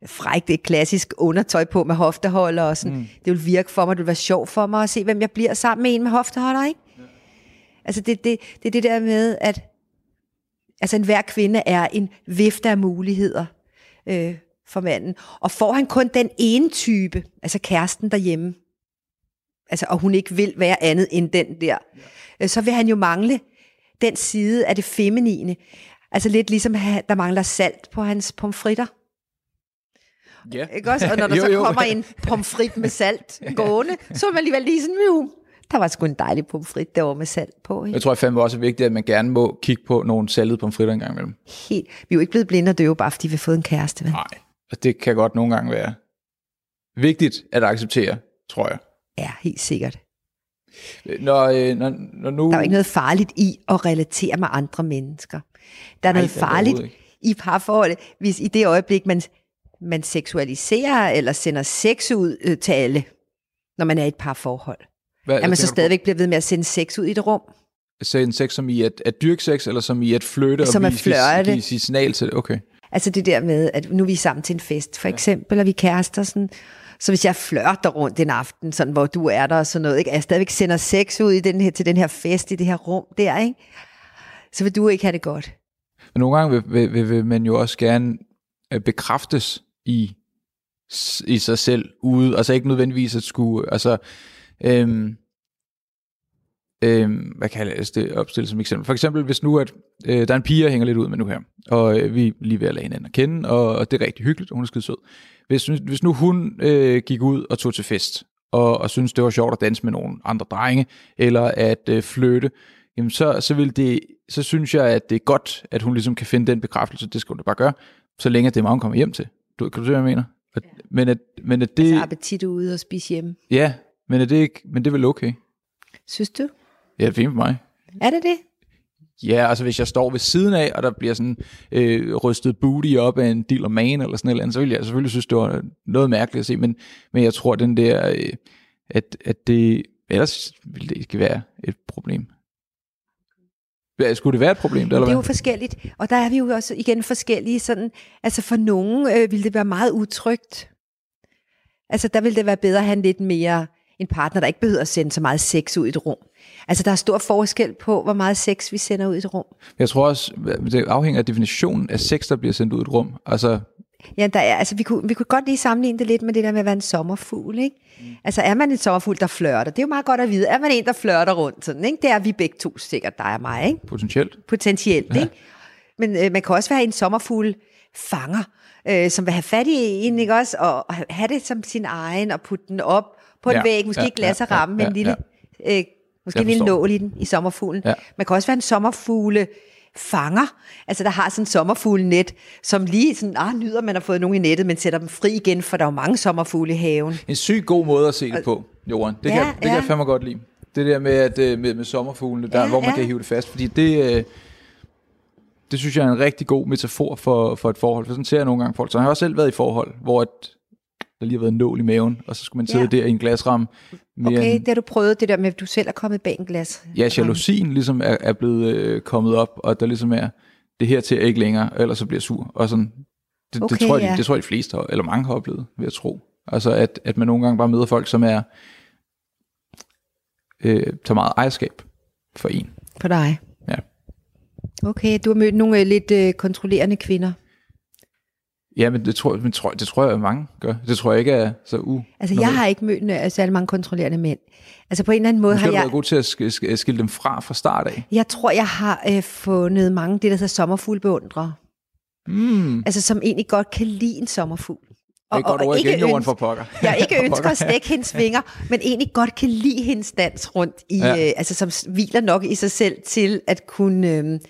frækt, et klassisk undertøj på med hofteholder og sådan. Mm. Det vil virke for mig, det vil være sjovt for mig at se, hvem jeg bliver sammen med en med hofteholder, ikke? Ja. Altså det, det, det er det der med, at altså en hver kvinde er en vifte af muligheder øh, for manden. Og får han kun den ene type, altså kæresten derhjemme, altså, og hun ikke vil være andet end den der, ja. øh, så vil han jo mangle den side af det feminine. Altså lidt ligesom, der mangler salt på hans pomfritter. Ja. Ikke også? Og når der jo, så jo. kommer en pomfrit med salt gående, så er man alligevel lige sådan, der var sgu en dejlig pomfrit derovre med salt på. Ikke? Jeg tror fandme også er vigtigt, at man gerne må kigge på nogle saltede pomfritter en gang imellem. Helt. Vi er jo ikke blevet blinde og døve, bare fordi vi har fået en kæreste. Vel? Nej, og det kan godt nogle gange være vigtigt at acceptere, tror jeg. Ja, helt sikkert. Når, øh, når, når nu... Der er jo ikke noget farligt i at relatere med andre mennesker. Der er Ej, noget farligt i parforholdet, hvis i det øjeblik, man, man seksualiserer eller sender sex ud øh, til alle, når man er i et parforhold. Hvad, at man så stadigvæk bliver ved med at sende sex ud i et rum. Sende sex som i at, at dyrke sex, eller som i at flytte som og flirte. give sit signal til det? Okay. Altså det der med, at nu er vi sammen til en fest, for eksempel, og vi kærester sådan, så hvis jeg flørter rundt en aften, sådan, hvor du er der og sådan noget, ikke? jeg stadigvæk sender sex ud i den her, til den her fest, i det her rum der, ikke? så vil du ikke have det godt. Men nogle gange vil, vil, vil, vil man jo også gerne øh, bekræftes i, i sig selv ude, altså ikke nødvendigvis at skulle, altså Øhm, øhm, hvad kan jeg det opstille som eksempel? For eksempel, hvis nu at, øh, der er en pige, jeg hænger lidt ud med nu her, og øh, vi er lige ved at lade hinanden at kende, og, og det er rigtig hyggeligt, og hun er skide sød. Hvis, hvis nu hun øh, gik ud og tog til fest, og, og synes det var sjovt at danse med nogle andre drenge, eller at øh, flytte, jamen så, så, vil det, så synes jeg, at det er godt, at hun ligesom kan finde den bekræftelse, det skal hun da bare gøre, så længe det er mig, hun kommer hjem til. Du, kan du se, hvad jeg mener? Ja. Men, at, men at det... Altså appetit ude og spise hjemme. Ja, men er det, ikke, men det er vel okay? Synes du? Ja, det er fint for mig. Er det det? Ja, altså hvis jeg står ved siden af, og der bliver sådan øh, rystet booty op af en dealer man eller sådan noget, så vil jeg selvfølgelig synes, det var noget mærkeligt at se, men, men jeg tror, den der, øh, at, at det, ellers ville det ikke være et problem. Skulle det være et problem? Eller det er jo forskelligt, og der er vi jo også igen forskellige. Sådan, altså for nogen øh, ville det være meget utrygt. Altså der ville det være bedre at have en lidt mere en partner, der ikke behøver at sende så meget sex ud i et rum. Altså, der er stor forskel på, hvor meget sex vi sender ud i et rum. Jeg tror også, det afhænger af definitionen af sex, der bliver sendt ud i et rum. Altså, Ja, der er, altså, vi, kunne, vi kunne godt lige sammenligne det lidt med det der med at være en sommerfugl, ikke? Mm. Altså, er man en sommerfugl, der flørter? Det er jo meget godt at vide. Er man en, der flørter rundt sådan, ikke? Det er vi begge to sikkert, dig og mig, ikke? Potentielt. Potentielt, ja. ikke? Men øh, man kan også være en sommerfugl fanger, øh, som vil have fat i en, ikke også? Og, og have det som sin egen, og putte den op på en ja, væg, måske ja, ikke glas og ramme, ja, ja, men en lille, ja. øh, måske en lille nål i den, i sommerfuglen. Ja. Man kan også være en sommerfugle fanger, altså der har sådan en sommerfuglenet, som lige sådan, ah, nyder, man har fået nogen i nettet, men sætter dem fri igen, for der er jo mange sommerfugle i haven. En syg god måde at se det på, Johan. Det, ja, kan, det ja. kan jeg fandme godt lide. Det der med, at, øh, med, med sommerfuglene, der, ja, hvor man ja. kan hive det fast, fordi det, øh, det synes jeg er en rigtig god metafor for, for et forhold, for sådan ser jeg nogle gange folk. Så jeg har også selv været i forhold, hvor at der lige har været en nål i maven, og så skulle man sidde ja. der i en glasramme. Okay, en, det har du prøvet, det der med, at du selv er kommet bag en glas. Ja, jalousien ligesom er, er blevet øh, kommet op, og der ligesom er det her til ikke længere, ellers så bliver jeg sur. Og sådan, Det, Okay, det, tror jeg, ja. de, det tror jeg, de fleste har, eller mange har oplevet, vil jeg tro. Altså, at, at man nogle gange bare møder folk, som er øh, tager meget ejerskab for en. På dig. Ja. Okay, du har mødt nogle øh, lidt øh, kontrollerende kvinder. Ja, men det tror, men tror, det tror jeg, at mange gør. Det tror jeg ikke er så u... Altså, jeg har ikke mødt øh, særlig mange kontrollerende mænd. Altså, på en eller anden måde har har du jeg... været god til at sk- sk- skille dem fra fra start af. Jeg tror, jeg har øh, fundet mange, det der hedder sommerfuglbeundrere. Mm. Altså, som egentlig godt kan lide en sommerfugl. Det er godt ord igen, Jorden for pokker. Jeg ikke ønsker pokker. at stikke hendes vinger, men egentlig godt kan lide hendes dans rundt i, Ja. ja. øh, altså som hviler nok i sig selv til at kunne øh,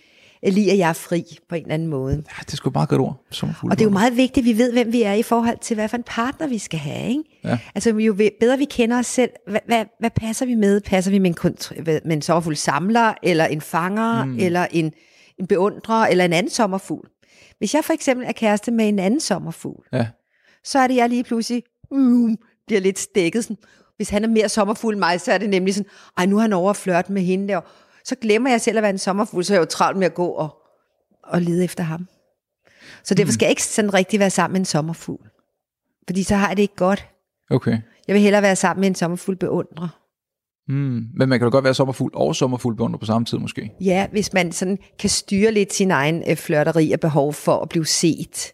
at jeg er fri på en eller anden måde. Ja, det er sgu et meget godt ord. Sommerfugle. Og det er jo meget vigtigt, at vi ved, hvem vi er i forhold til, hvad for en partner vi skal have. Ikke? Ja. Altså jo bedre vi kender os selv, hvad, hvad, hvad passer vi med? Passer vi med en, kont- hvad- med en sommerfugl samler, eller en fanger, mm. eller en, en beundrer, eller en anden sommerfugl? Hvis jeg for eksempel er kæreste med en anden sommerfugl, Ja. så er det, jeg lige pludselig mm, bliver lidt stikket. Sådan. Hvis han er mere sommerfugl end mig, så er det nemlig sådan, ej, nu er han over at flirte med hende der. Så glemmer jeg selv at være en sommerfugl, så er jeg jo travlt med at gå og, og lede efter ham. Så derfor skal jeg ikke sådan rigtig være sammen med en sommerfugl. Fordi så har jeg det ikke godt. Okay. Jeg vil hellere være sammen med en sommerfugl beundrer. Mm. Men man kan da godt være sommerfugl og sommerfuglbeundrer på samme tid måske. Ja, hvis man sådan kan styre lidt sin egen øh, flørteri og behov for at blive set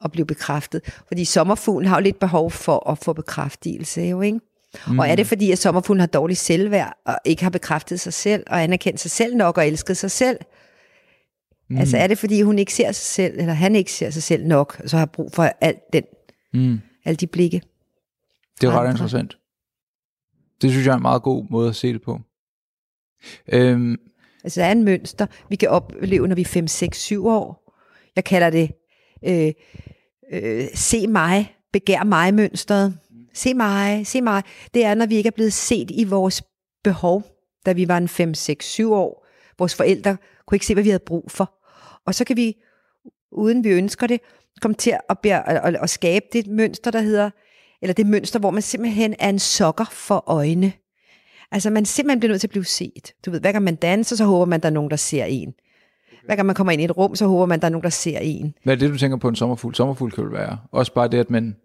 og blive bekræftet. Fordi sommerfuglen har jo lidt behov for at få bekræftelse, jo ikke? Mm. Og er det fordi, at sommerfuglen har dårlig selvværd og ikke har bekræftet sig selv og anerkendt sig selv nok og elsket sig selv? Mm. Altså er det fordi, hun ikke ser sig selv, eller han ikke ser sig selv nok, og så har brug for alt den, Mm. alle de blikke? Det er ret Andre. interessant. Det synes jeg er en meget god måde at se det på. Øhm, Altså, der er en mønster, vi kan opleve, når vi er 5, 6, 7 år. Jeg kalder det øh, øh, se mig, begær mig mønstret. Se mig, se mig. Det er, når vi ikke er blevet set i vores behov, da vi var en 5, 6, 7 år. Vores forældre kunne ikke se, hvad vi havde brug for. Og så kan vi, uden vi ønsker det, komme til at, bære, at, at, skabe det mønster, der hedder, eller det mønster, hvor man simpelthen er en sokker for øjne. Altså man simpelthen bliver nødt til at blive set. Du ved, hver gang man danser, så håber man, der er nogen, der ser en. Hver gang man kommer ind i et rum, så håber man, der er nogen, der ser en. hvad er det, du tænker på en sommerfugl? Sommerfugl kan være også bare det, at man...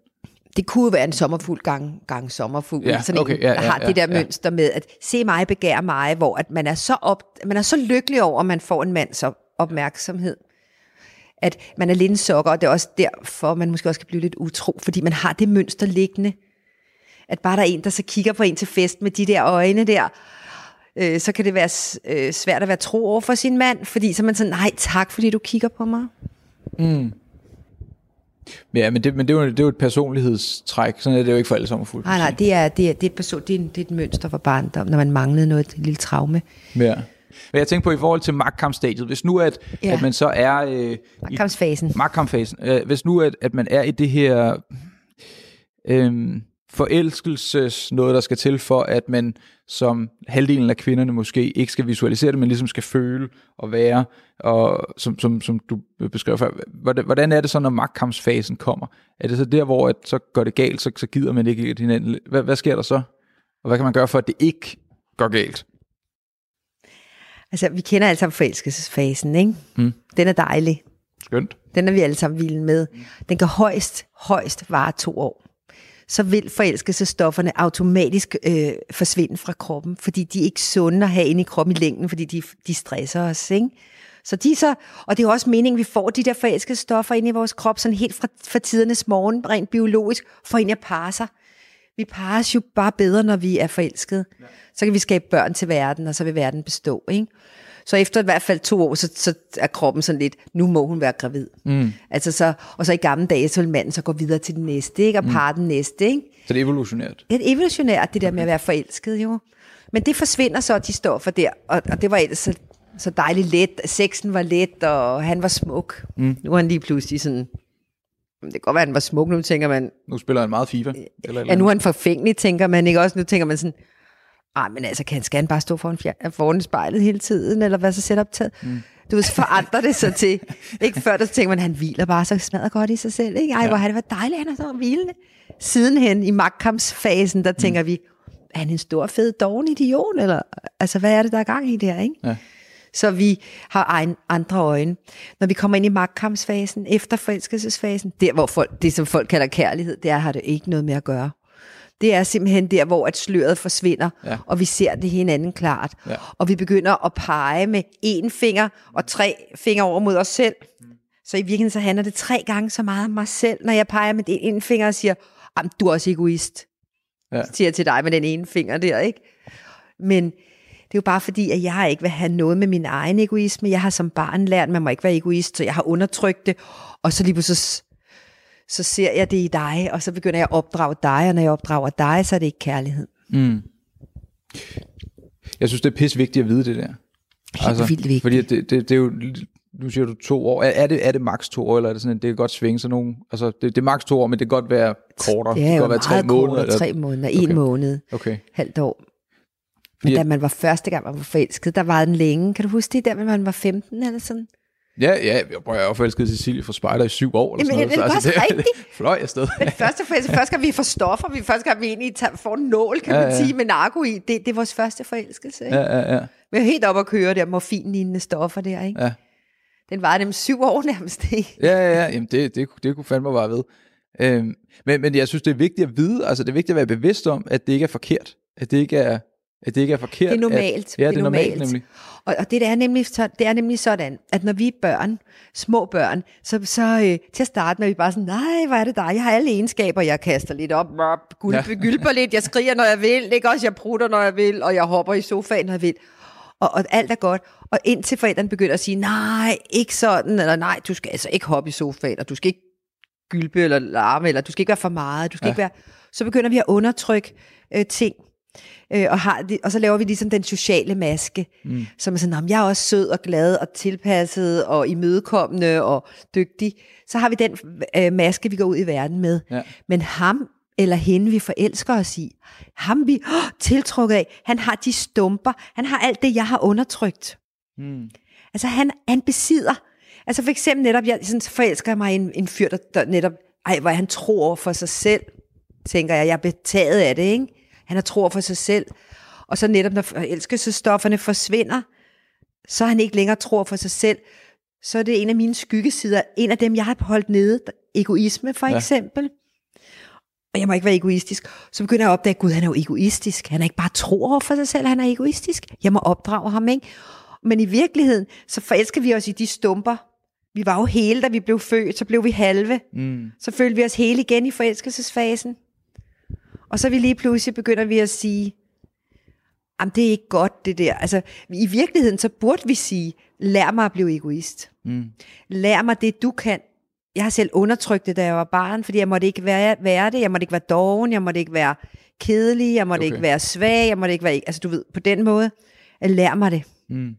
Det kunne jo være en sommerfugl gang, gang sommerfugl. Ja, sådan okay, en, ja, der ja, har ja, det der ja. mønster med, at se mig, begær mig, hvor at man, er så op, man er så lykkelig over, at man får en mands op, opmærksomhed. At man er lidt en sokker, og det er også derfor, man måske også kan blive lidt utro, fordi man har det mønster liggende. At bare der er en, der så kigger på en til fest med de der øjne der, øh, så kan det være øh, svært at være tro over for sin mand, fordi så er man sådan, nej tak, fordi du kigger på mig. Ja, men det, men det, er, jo, det er jo et personlighedstræk. Sådan er det jo ikke for alle sommerfugle. Nej, nej, det er, det er, det er, et, person, det er, det er et mønster for barndom, når man manglede noget, et lille traume. Ja. Men jeg tænker på i forhold til magtkampstadiet. Hvis nu at, ja. At man så er... Øh, i Kampsfasen. magtkampfasen. Øh, hvis nu at, at man er i det her øh, forelskelses noget, der skal til for, at man som halvdelen af kvinderne måske ikke skal visualisere det, men ligesom skal føle og være, og som, som, som du beskrev før. Hvordan, er det så, når magtkampsfasen kommer? Er det så der, hvor at så går det galt, så, så gider man ikke hinanden? Hvad, hvad sker der så? Og hvad kan man gøre for, at det ikke går galt? Altså, vi kender alle sammen forelskelsesfasen, ikke? Mm. Den er dejlig. Skønt. Den er vi alle sammen vilde med. Den kan højst, højst vare to år. Så vil forelskelsesstofferne automatisk øh, forsvinde fra kroppen, fordi de er ikke sunde at have inde i kroppen i længden, fordi de, de stresser os, ikke? Så de så, og det er også meningen, at vi får de der forelskelsesstoffer ind i vores krop, sådan helt fra, fra tidernes morgen, rent biologisk, for en at parre sig. Vi pares jo bare bedre, når vi er forelskede. Så kan vi skabe børn til verden, og så vil verden bestå, ikke? Så efter i hvert fald to år, så, så er kroppen sådan lidt, nu må hun være gravid. Mm. Altså så, og så i gamle dage, så vil manden så gå videre til den næste, ikke? og parre den næste. Ikke? Så det er evolutionært. Det er evolutionært, det der med at være forelsket, jo. Men det forsvinder så, de stoffer der, og, og det var ellers så, så dejligt let. Sexen var let, og han var smuk. Mm. Nu er han lige pludselig sådan, det kan godt være, at han var smuk, nu tænker man, Nu spiller han meget FIFA. Eller, ja, nu er han forfængelig, tænker man ikke også. Nu tænker man sådan, ej, men altså, kan, skal han bare stå foran, fjer- foran spejlet hele tiden, eller hvad så sæt optaget? Mm. Du ved, så forandrer det sig til, ikke før, der tænker man, han hviler bare så smadrer godt i sig selv, ikke? Ej, ja. hvor har det været dejligt, han er så hvilende. Sidenhen i magtkampsfasen, der tænker vi, er han en stor, fed, doven idiot, eller, altså, hvad er det, der er gang i der, ikke? Ja. så vi har egen, andre øjne. Når vi kommer ind i magtkampsfasen, efter forelskelsesfasen, der hvor folk, det som folk kalder kærlighed, der har det ikke noget med at gøre. Det er simpelthen der, hvor at sløret forsvinder, Ja. og vi ser det hinanden klart. Ja. Og vi begynder at pege med én finger og tre fingre over mod os selv. Så i virkeligheden så handler det tre gange så meget om mig selv, når jeg peger med den ene finger og siger, "Jamen, du er også egoist. Ja. Siger jeg til dig med den ene finger der, ikke? Men det er jo bare fordi, at jeg ikke vil have noget med min egen egoisme. Jeg har som barn lært, at man må ikke være egoist, så jeg har undertrykt det. Og så lige pludselig, så, ser jeg det i dig, og så begynder jeg at opdrage dig, og når jeg opdrager dig, så er det ikke kærlighed. Mm. Jeg synes, det er pisse vigtigt at vide det der. Helt vildt vigtigt. Fordi det, det, det er jo, nu siger du to år. Er, er, det, er det maks to år, eller er det sådan, det kan godt svinge sig nogen? Altså, det, det er maks to år, men det kan godt være kortere. Det det kan godt være tre måneder. kortere, eller- tre måneder, en Okay. måned, Okay. halvt år. Men Fordi- da man var første gang, man var forelsket, der var den længe. Kan du huske det, der man var 15 eller sådan? Ja, ja, jeg, prøver, jeg er forelsket Cecilie fra Spejder i syv år. Eller Jamen, sådan noget, er det så, også rigtigt? det fløj afsted. Men første, forelskelse, første gang vi får stoffer, vi første gang vi egentlig får en nål, kan Ja, man ja. sige, med narko i, det, det er vores første forelskelse. Ikke? Ja, ja, ja. Vi er helt op at køre der morfinlignende stoffer der, ikke? Ja. Den var dem syv år nærmest, ikke? Ja, ja, ja. Jamen, det, det, det kunne fandme bare ved. Øhm, men, men jeg synes, det er vigtigt at vide, altså det er vigtigt at være bevidst om, at det ikke er forkert. At det ikke er, at det ikke er forkert. Det er normalt. At, ja, det er normalt, normalt. nemlig. Og, og det, der er nemlig, så, det er nemlig sådan, at når vi er børn, små børn, så, så øh, til at starte med, er vi bare sådan, nej, hvor er det dig? Jeg har alle egenskaber, jeg kaster lidt op, op gulpe, Ja. gylper lidt, jeg skriger, når jeg vil, ikke også, jeg prutter, når jeg vil, og jeg hopper i sofaen, når jeg vil. Og, og alt er godt. Og indtil forældrene begynder at sige, nej, ikke sådan, eller nej, du skal altså ikke hoppe i sofaen, og du skal ikke gylpe eller larme, eller du skal ikke være for meget, du skal ja. ikke være... Så begynder vi at undertrykke øh, ting. Øh, og, har og så laver vi ligesom den sociale maske, mm. som er sådan, "Nå, men jeg er også sød og glad og tilpasset og imødekommende og dygtig. Så har vi den øh, maske, vi går ud i verden med. Ja. Men ham eller hende, vi forelsker os i, ham vi åh, tiltrukket af, han har de stumper, han har alt det, jeg har undertrykt. Mm. Altså han, han besidder, altså for eksempel netop, jeg sådan, så forelsker mig i en, en fyr, der, der netop, ej, hvor han tror for sig selv, tænker jeg, jeg er betaget af det, ikke? Han har tror for sig selv. Og så netop, når forelskelsesstofferne forsvinder, så er han ikke længere tror for sig selv. Så er det en af mine skyggesider, en af dem, jeg har holdt nede, egoisme for Ja. eksempel. Og jeg må ikke være egoistisk. Så begynder jeg at opdage, at Gud, han er jo egoistisk. Han er ikke bare tro for sig selv, han er egoistisk. Jeg må opdrage ham, ikke? Men i virkeligheden, så forelsker vi os i de stumper. Vi var jo hele, da vi blev født, så blev vi halve. Mm. Så følte vi os hele igen i forelskelsesfasen. Og så er vi lige pludselig begynder vi at sige, jamen det er ikke godt det der. Altså i virkeligheden, så burde vi sige, lær mig at blive egoist. Mm. Lær mig det, du kan. Jeg har selv undertrykt det, da jeg var barn, fordi jeg måtte ikke være, være det. Jeg måtte ikke være doven, jeg måtte ikke være kedelig, jeg måtte Okay. ikke være svag, jeg måtte ikke være... Altså du ved, på den måde, lær mig det. Mm.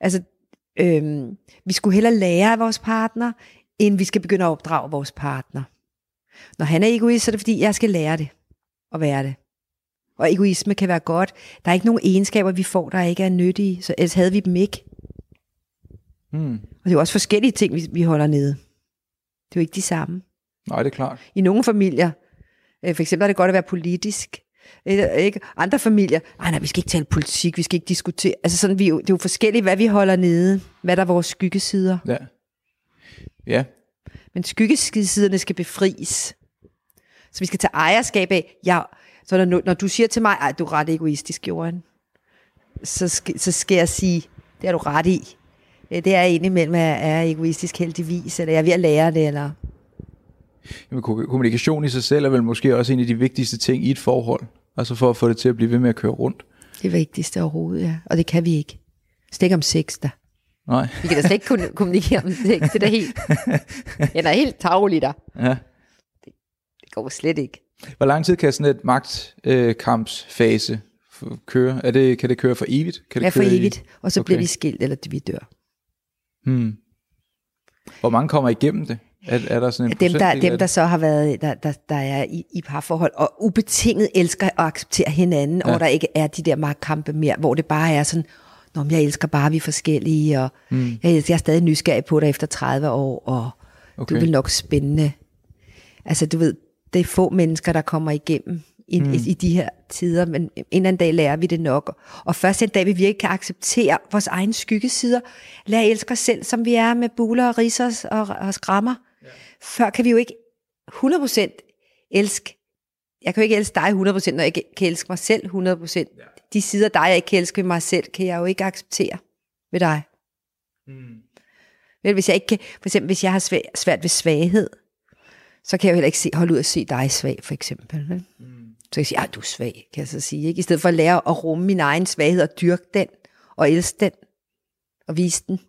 Altså, øhm, vi skulle hellere lære af vores partner, end vi skal begynde at opdrage vores partner. Når han er egoist, så er det fordi, jeg skal lære det at være det. Og egoisme kan være godt. Der er ikke nogen egenskaber, vi får, der ikke er nyttige, så ellers havde vi dem ikke. Mm. Og det er jo også forskellige ting, vi, vi holder nede. Det er jo ikke de samme. Nej, det er klart. I nogle familier, øh, for eksempel er det godt at være politisk, eller, ikke? Andre familier, nej, nej, vi skal ikke tale politik, vi skal ikke diskutere. Altså sådan, vi, det er jo forskelligt, hvad vi holder nede, hvad der er vores skyggesider. Ja. Ja. Men skyggesiderne skal befries. Så vi skal tage ejerskab af, ja, så når, når du siger til mig, at du er ret egoistisk, Johan, så skal, så skal jeg sige, det har du ret i. Det er indimellem, at jeg er egoistisk heldigvis, eller jeg er ved at lære det, eller... Jamen, ko- kommunikation i sig selv er vel måske også en af de vigtigste ting i et forhold. Altså for at få det til at blive ved med at køre rundt. Det vigtigste overhovedet, ja. Og det kan vi ikke. Slet ikke om sex, der. Nej. Vi kan da slet ikke kommunikere om sex. Det er da helt, det er helt tavligt, der. Ja. Går slet ikke. Hvor lang tid kan sådan et magtkampsfase køre? Er det, kan det køre for evigt? Kan det Ja, for køre i- evigt. Og så Okay. bliver vi skilt, eller vi dør. Hmm. Hvor mange kommer igennem det? Er, er der sådan en Dem der, dem, der så har været, der, der, der er i, i parforhold, og ubetinget elsker og accepterer hinanden, ja. Og der ikke er de der magtkampe mere, hvor det bare er sådan, Nå, men jeg elsker bare, vi er forskellige, og mm. jeg, elsker, jeg er stadig nysgerrig på dig efter 30 år, og. Okay. du vil nok spændende. Altså, du ved, det er få mennesker, der kommer igennem i, mm. i, i de her tider, men en eller anden dag lærer vi det nok. Og først en dag, vi virkelig kan acceptere vores egne skyggesider, at elske os selv, som vi er med buler og risers og, og skrammer. Ja. Før kan vi jo ikke 100% elske, jeg kan jo ikke elske dig 100%, når jeg ikke kan elske mig selv 100%. Ja. De sider dig, jeg ikke kan elske mig selv, kan jeg jo ikke acceptere ved dig. Mm. Vel, hvis jeg ikke kan, for eksempel hvis jeg har svært, svært ved svaghed, så kan jeg jo heller ikke se, holde ud at se dig svag, for eksempel. Vel? Mm. Så jeg sige, at du er svag, kan jeg så sige. Ikke? I stedet for at lære at rumme min egen svaghed og dyrke den, og elske den, og vise den.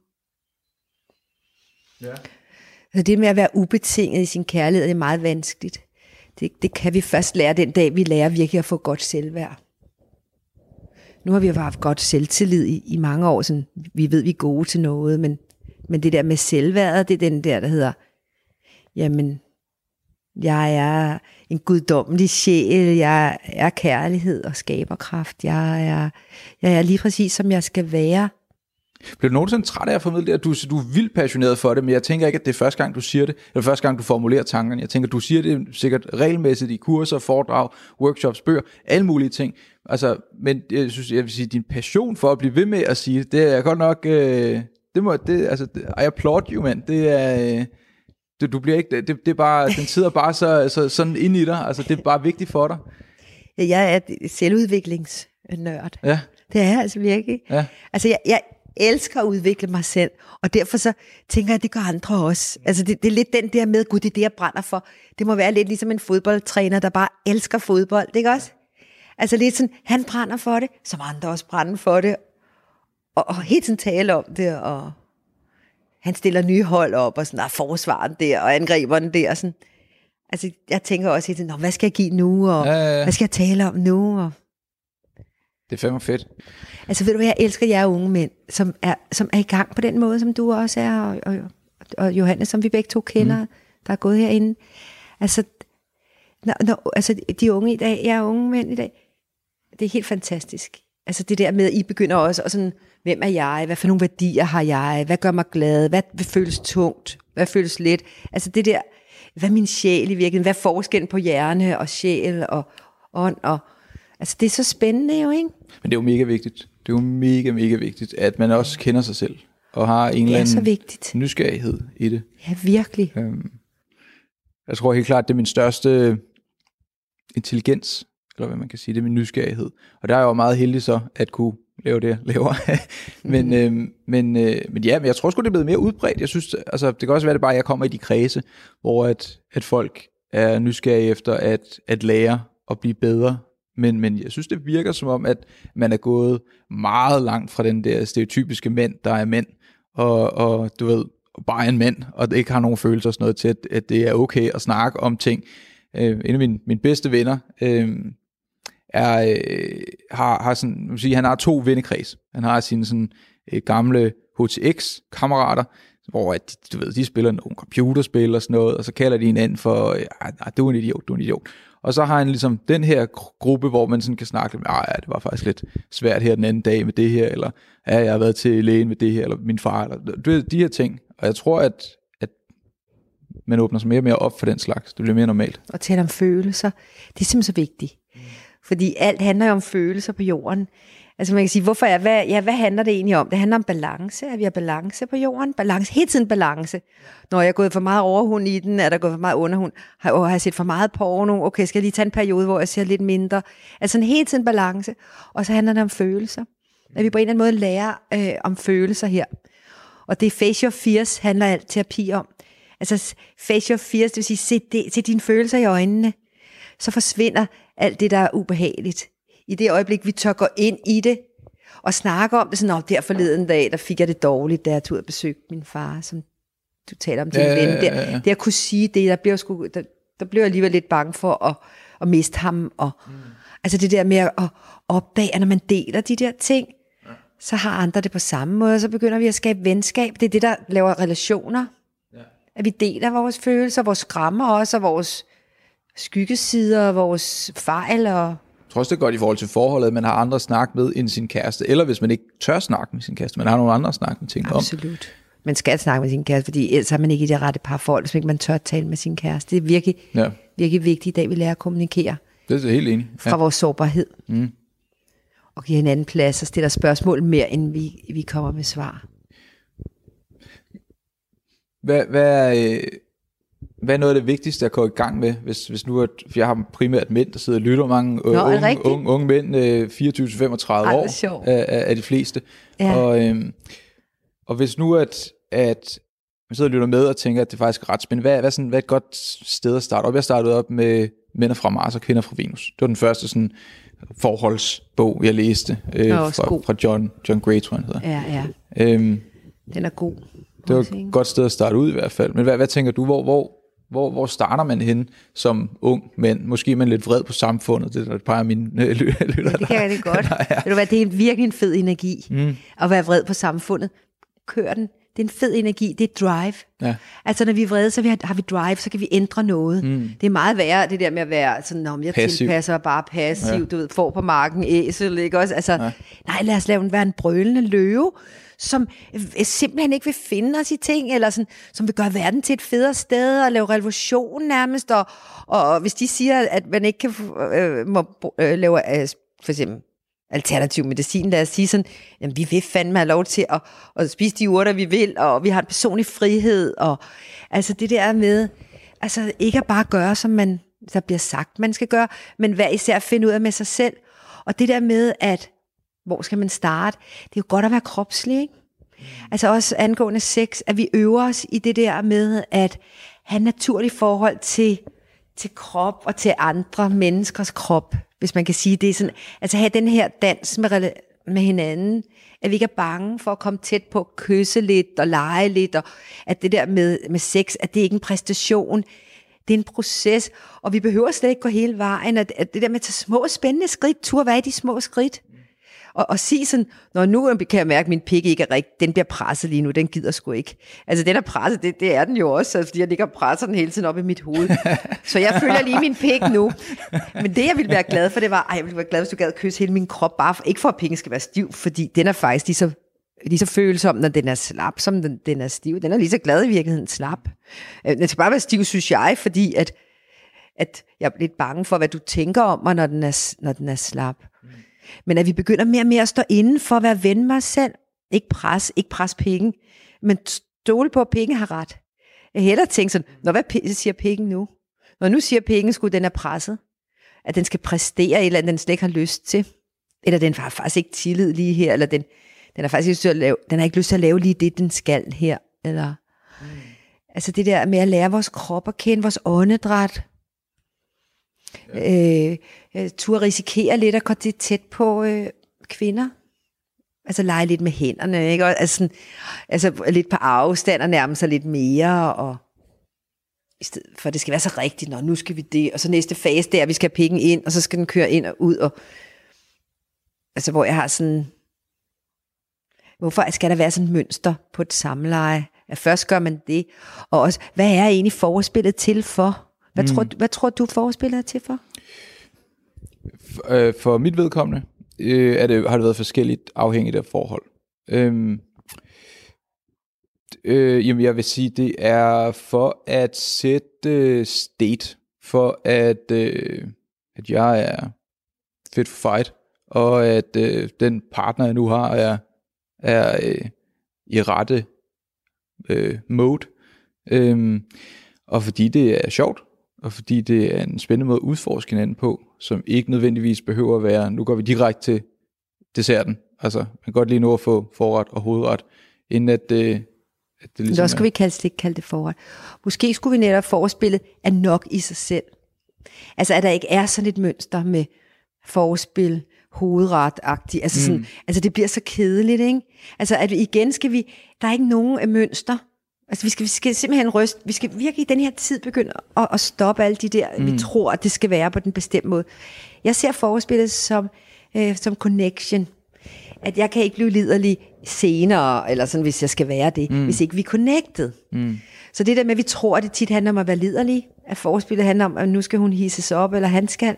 Ja. Så det med at være ubetinget i sin kærlighed, det er meget vanskeligt. Det, det kan vi først lære den dag, vi lærer virkelig at få godt selvværd. Nu har vi jo haft godt selvtillid i, i mange år, sådan, vi ved, vi er gode til noget, men, men det der med selvværdet, det er den der, der hedder, jamen, jeg er en guddommelig sjæl, jeg er kærlighed og skaberkraft, jeg er, jeg er lige præcis, som jeg skal være. Bliver du nogensinde træt af at formidle det, at du, du er vildt passioneret for det, men jeg tænker ikke, at det er første gang, du siger det, eller første gang, du formulerer tankerne. Jeg tænker, du siger det sikkert regelmæssigt i kurser, foredrag, workshops, bøger, alle mulige ting. Altså, men jeg synes, jeg vil sige, din passion for at blive ved med at sige det, det er godt nok, øh, det må, det, altså, I applaud you, man. Det er, øh, det, du bliver ikke, det, det er bare, den sidder bare så, så, sådan ind i dig, altså det er bare vigtigt for dig. Jeg er selvudviklingsnørd. Ja. Det er jeg altså virkelig. Ja. Altså jeg, jeg elsker at udvikle mig selv, og derfor så tænker jeg, at det gør andre også. Altså det, det er lidt den der med, gud, det er det, jeg brænder for. Det må være lidt ligesom en fodboldtræner, der bare elsker fodbold, ikke også? Altså lidt sådan, han brænder for det, som andre også brænder for det, og, og helt sådan tale om det, og han stiller nye hold op, og sådan, der er forsvaren der, og angriberen der, og sådan. Altså, jeg tænker også helt hvad skal jeg give nu, og ja, ja, ja. hvad skal jeg tale om nu, og... Det er fandme fedt. Altså, ved du hvad, jeg elsker jer unge mænd, som er, som er i gang på den måde, som du også er, og, og, og Johannes, som vi begge to kender, mm. der er gået herinde. Altså, når, når, altså, de unge i dag, jeg er unge mænd i dag, det er helt fantastisk. Altså det der med, at I begynder også, og sådan, hvem er jeg, hvad for nogle værdier har jeg, hvad gør mig glad, hvad føles tungt, hvad føles let. Altså det der, hvad er min sjæl i virkeligheden, hvad er forskellen på hjerne og sjæl og ånd, og, altså det er så spændende jo, ikke? Men det er jo mega vigtigt. Det er jo mega, mega vigtigt, at man også kender sig selv, og har en eller anden vigtigt. nysgerrighed i det. Ja, virkelig. Øhm, jeg tror helt klart, det er min største intelligens, eller hvad man kan sige, det er min nysgerrighed. Og der er jeg jo meget heldig så, at kunne lave det, jeg laver. men, øh, men, øh, men ja, men jeg tror sgu, det er blevet mere udbredt. Jeg synes, altså, det kan også være, det bare, at jeg kommer i de kredse, hvor at, at folk er nysgerrige efter at, at lære og blive bedre. Men, men jeg synes, det virker som om, at man er gået meget langt fra den der stereotypiske mænd, der er mænd, og, og du ved, bare en mand, og ikke har nogen følelser og sådan noget til, at, at det er okay at snakke om ting. Øh, en af mine, mine bedste venner, øh, er, øh, har, har sådan, man sige, han har to vennekreds. Han har sine sådan, øh, gamle HTX-kammerater, hvor at, du ved, de spiller nogle computerspil og sådan noget, og så kalder de hinanden for, øh, ah, ja, du er en idiot, du er en idiot. Og så har han ligesom den her gruppe, hvor man sådan kan snakke med, ah, ja, det var faktisk lidt svært her den anden dag med det her, eller ja, jeg har været til lægen med det her, eller min far, eller du ved, de her ting. Og jeg tror, at, at man åbner sig mere og mere op for den slags. Det bliver mere normalt. Og tale om følelser, det er simpelthen så vigtigt. Fordi alt handler jo om følelser på jorden. Altså man kan sige, hvorfor er, hvad, ja, hvad handler det egentlig om? Det handler om balance, at vi har balance på jorden. Balance, hele tiden balance. Når jeg er gået for meget overhund i den, er der gået for meget underhund, har, har jeg set for meget porno, okay, skal jeg lige tage en periode, hvor jeg ser lidt mindre. Altså en helt tiden balance. Og så handler det om følelser. At vi på en eller anden måde lærer øh, om følelser her. Og det Face Your Fears handler alt terapi om. Altså Face Your Fears, det vil sige, se, det, se dine følelser i øjnene. Så forsvinder alt det, der er ubehageligt. I det øjeblik, vi tør gå ind i det, og snakke om det, sådan, at der forleden dag, der fik jeg det dårligt, da jeg tog og besøgte min far, som du taler om din ja, ven. Der, ja, ja. det at kunne sige det, der blev, sgu, der, der blev jeg alligevel lidt bange for at, at miste ham. Og, mm. Altså det der med at opdage, at når man deler de der ting, ja. så har andre det på samme måde, og så begynder vi at skabe venskab. Det er det, der laver relationer. Ja. At vi deler vores følelser, vores skrammer også, og vores skyggesider, vores fejl og... Jeg tror også, det er godt i forhold til forholdet, at man har andre at snakke med end sin kæreste, eller hvis man ikke tør snakke med sin kæreste, man har nogle andre at snakke med ting Absolut. om. Absolut. Man skal snakke med sin kæreste, fordi ellers er man ikke i det rette forhold, hvis ikke man tør tale med sin kæreste. Det er virkelig, ja. virkelig vigtigt i dag, vi lærer at kommunikere Det er helt enig. fra vores sårbarhed. Mm. Og give hinanden plads og stiller spørgsmål mere, end vi, vi kommer med svar. Hvad, hvad, øh, hvad er noget af det vigtigste at gå i gang med, hvis, hvis nu, at, for jeg har primært mænd, der sidder og lytter, mange øh, Nå, unge, unge, unge mænd, øh, 24-35 Ej, år, er, er, de fleste. Ja. Og, øhm, og hvis nu, at, at man sidder og lytter med og tænker, at det faktisk er ret spændende, hvad, hvad, sådan, hvad er et godt sted at starte op? Jeg startede op med Mænd fra Mars og Kvinder fra Venus. Det var den første sådan, forholdsbog, jeg læste øh, fra, god. fra John, John Gray, tror jeg, han hedder. Ja, ja. Øhm, Den er god. det var et godt sted at starte ud i hvert fald. Men hvad, hvad tænker du, hvor, hvor, hvor, hvor starter man hen som ung mand? Måske er man lidt vred på samfundet, det er et par af mine øh, ly- lyttere. Det kan jeg rigtig godt. Nej, ja. Ved du hvad, det er virkelig en fed energi. Mm. At være vred på samfundet. Kør den. Det er en fed energi. Det er drive. Ja. Altså, når vi er vrede, så har vi drive, så kan vi ændre noget. Mm. Det er meget værre, det der med at være sådan, om jeg Passiv. tilpasser bare passiv, ja. du ved, får på marken, æsel, ikke også? Altså, ja. nej, lad os lave en, være en brølende løve, som øh, simpelthen ikke vil finde os i ting, eller sådan, som vil gøre verden til et federe sted, og lave revolution nærmest, og, og hvis de siger, at man ikke kan øh, må, øh, lave, øh, for eksempel, alternativ medicin, lad os sige sådan, jamen vi vil fandme have lov til at, at spise de urter, vi vil, og vi har en personlig frihed, og altså det der med, altså ikke at bare gøre, som man, der bliver sagt, man skal gøre, men hver især finde ud af med sig selv, og det der med, at hvor skal man starte, det er jo godt at være kropslig, ikke? Altså også angående sex, at vi øver os i det der med at have naturligt forhold til, til krop og til andre menneskers krop, hvis man kan sige det. Sådan, altså have den her dans med, med hinanden, at vi ikke er bange for at komme tæt på, kysse lidt og lege lidt, og at det der med, med sex, at det ikke er en præstation, det er en proces, og vi behøver slet ikke gå hele vejen, at, det der med at tage små spændende skridt, tur, hvad er de små skridt? Og, og sige sådan, når nu kan jeg mærke, at min pik ikke er rigtig, den bliver presset lige nu, den gider sgu ikke. Altså den er presset, det, det er den jo også, altså, fordi jeg ligger og presser den hele tiden op i mit hoved. Så jeg føler lige min pik nu. Men det jeg ville være glad for, det var, ej, jeg ville være glad, hvis du gad kysse hele min krop, bare for, ikke for at pikken skal være stiv, fordi den er faktisk lige så, lige så følsom, når den er slap, som den, den er stiv. Den er lige så glad i virkeligheden slap. Øh, den skal bare være stiv, synes jeg, fordi at, at jeg er lidt bange for, hvad du tænker om mig, når den er, når den er slap. Men at vi begynder mere og mere at stå inden for at være ven med os selv. Ikke pres, ikke pres penge, men stole på, at penge har ret. Jeg hellere tænke sådan, når hvad siger penge nu? Når nu siger penge, skulle den er presset. At den skal præstere et eller andet, den slet ikke har lyst til. Eller den har faktisk ikke tillid lige her, eller den, den har faktisk ikke lyst til at lave, den har ikke lyst til at lave lige det, den skal her. Eller, mm. Altså det der med at lære vores krop at kende, vores åndedræt. Ja. Øh, øh, turde risikere lidt at gå det tæt på øh, kvinder. Altså lege lidt med hænderne, ikke? Og, altså, sådan, altså lidt på afstand og nærme sig lidt mere, og i stedet for det skal være så rigtigt, når nu skal vi det, og så næste fase der, vi skal have ind, og så skal den køre ind og ud, og altså hvor jeg har sådan, hvorfor skal der være sådan et mønster på et samleje? At først gør man det, og også, hvad er egentlig forspillet til for? Hvad, mm. tror, hvad tror du, forspillet er til for? F- øh, for mit vedkommende øh, er det, har det været forskelligt afhængigt af forhold. Øhm, øh, jamen jeg vil sige, det er for at sætte state, for at, øh, at jeg er fit for fight, og at øh, den partner, jeg nu har, er, er øh, i rette øh, mode. Øhm, og fordi det er sjovt, og fordi det er en spændende måde at udforske hinanden på, som ikke nødvendigvis behøver at være, nu går vi direkte til desserten. Altså, man kan godt lige nå at få forret og hovedret, inden at, øh, at det ligesom Så skal vi kalde, ikke kalde det forret. Måske skulle vi netop forspillet er nok i sig selv. Altså, at der ikke er sådan et mønster med forspil, hovedret-agtigt. Altså, sådan, mm. altså, det bliver så kedeligt, ikke? Altså, at igen skal vi, der er ikke nogen mønster. Altså, vi skal, vi skal simpelthen ryste, vi skal virkelig i den her tid begynde at, at stoppe alle de der, mm. vi tror, at det skal være på den bestemte måde. Jeg ser forspillet som, øh, som connection. At jeg kan ikke blive liderlig senere, eller sådan, hvis jeg skal være det, mm. hvis ikke vi er connected. Mm. Så det der med, at vi tror, at det tit handler om at være liderlig, at forspillet handler om, at nu skal hun hisses op, eller han skal,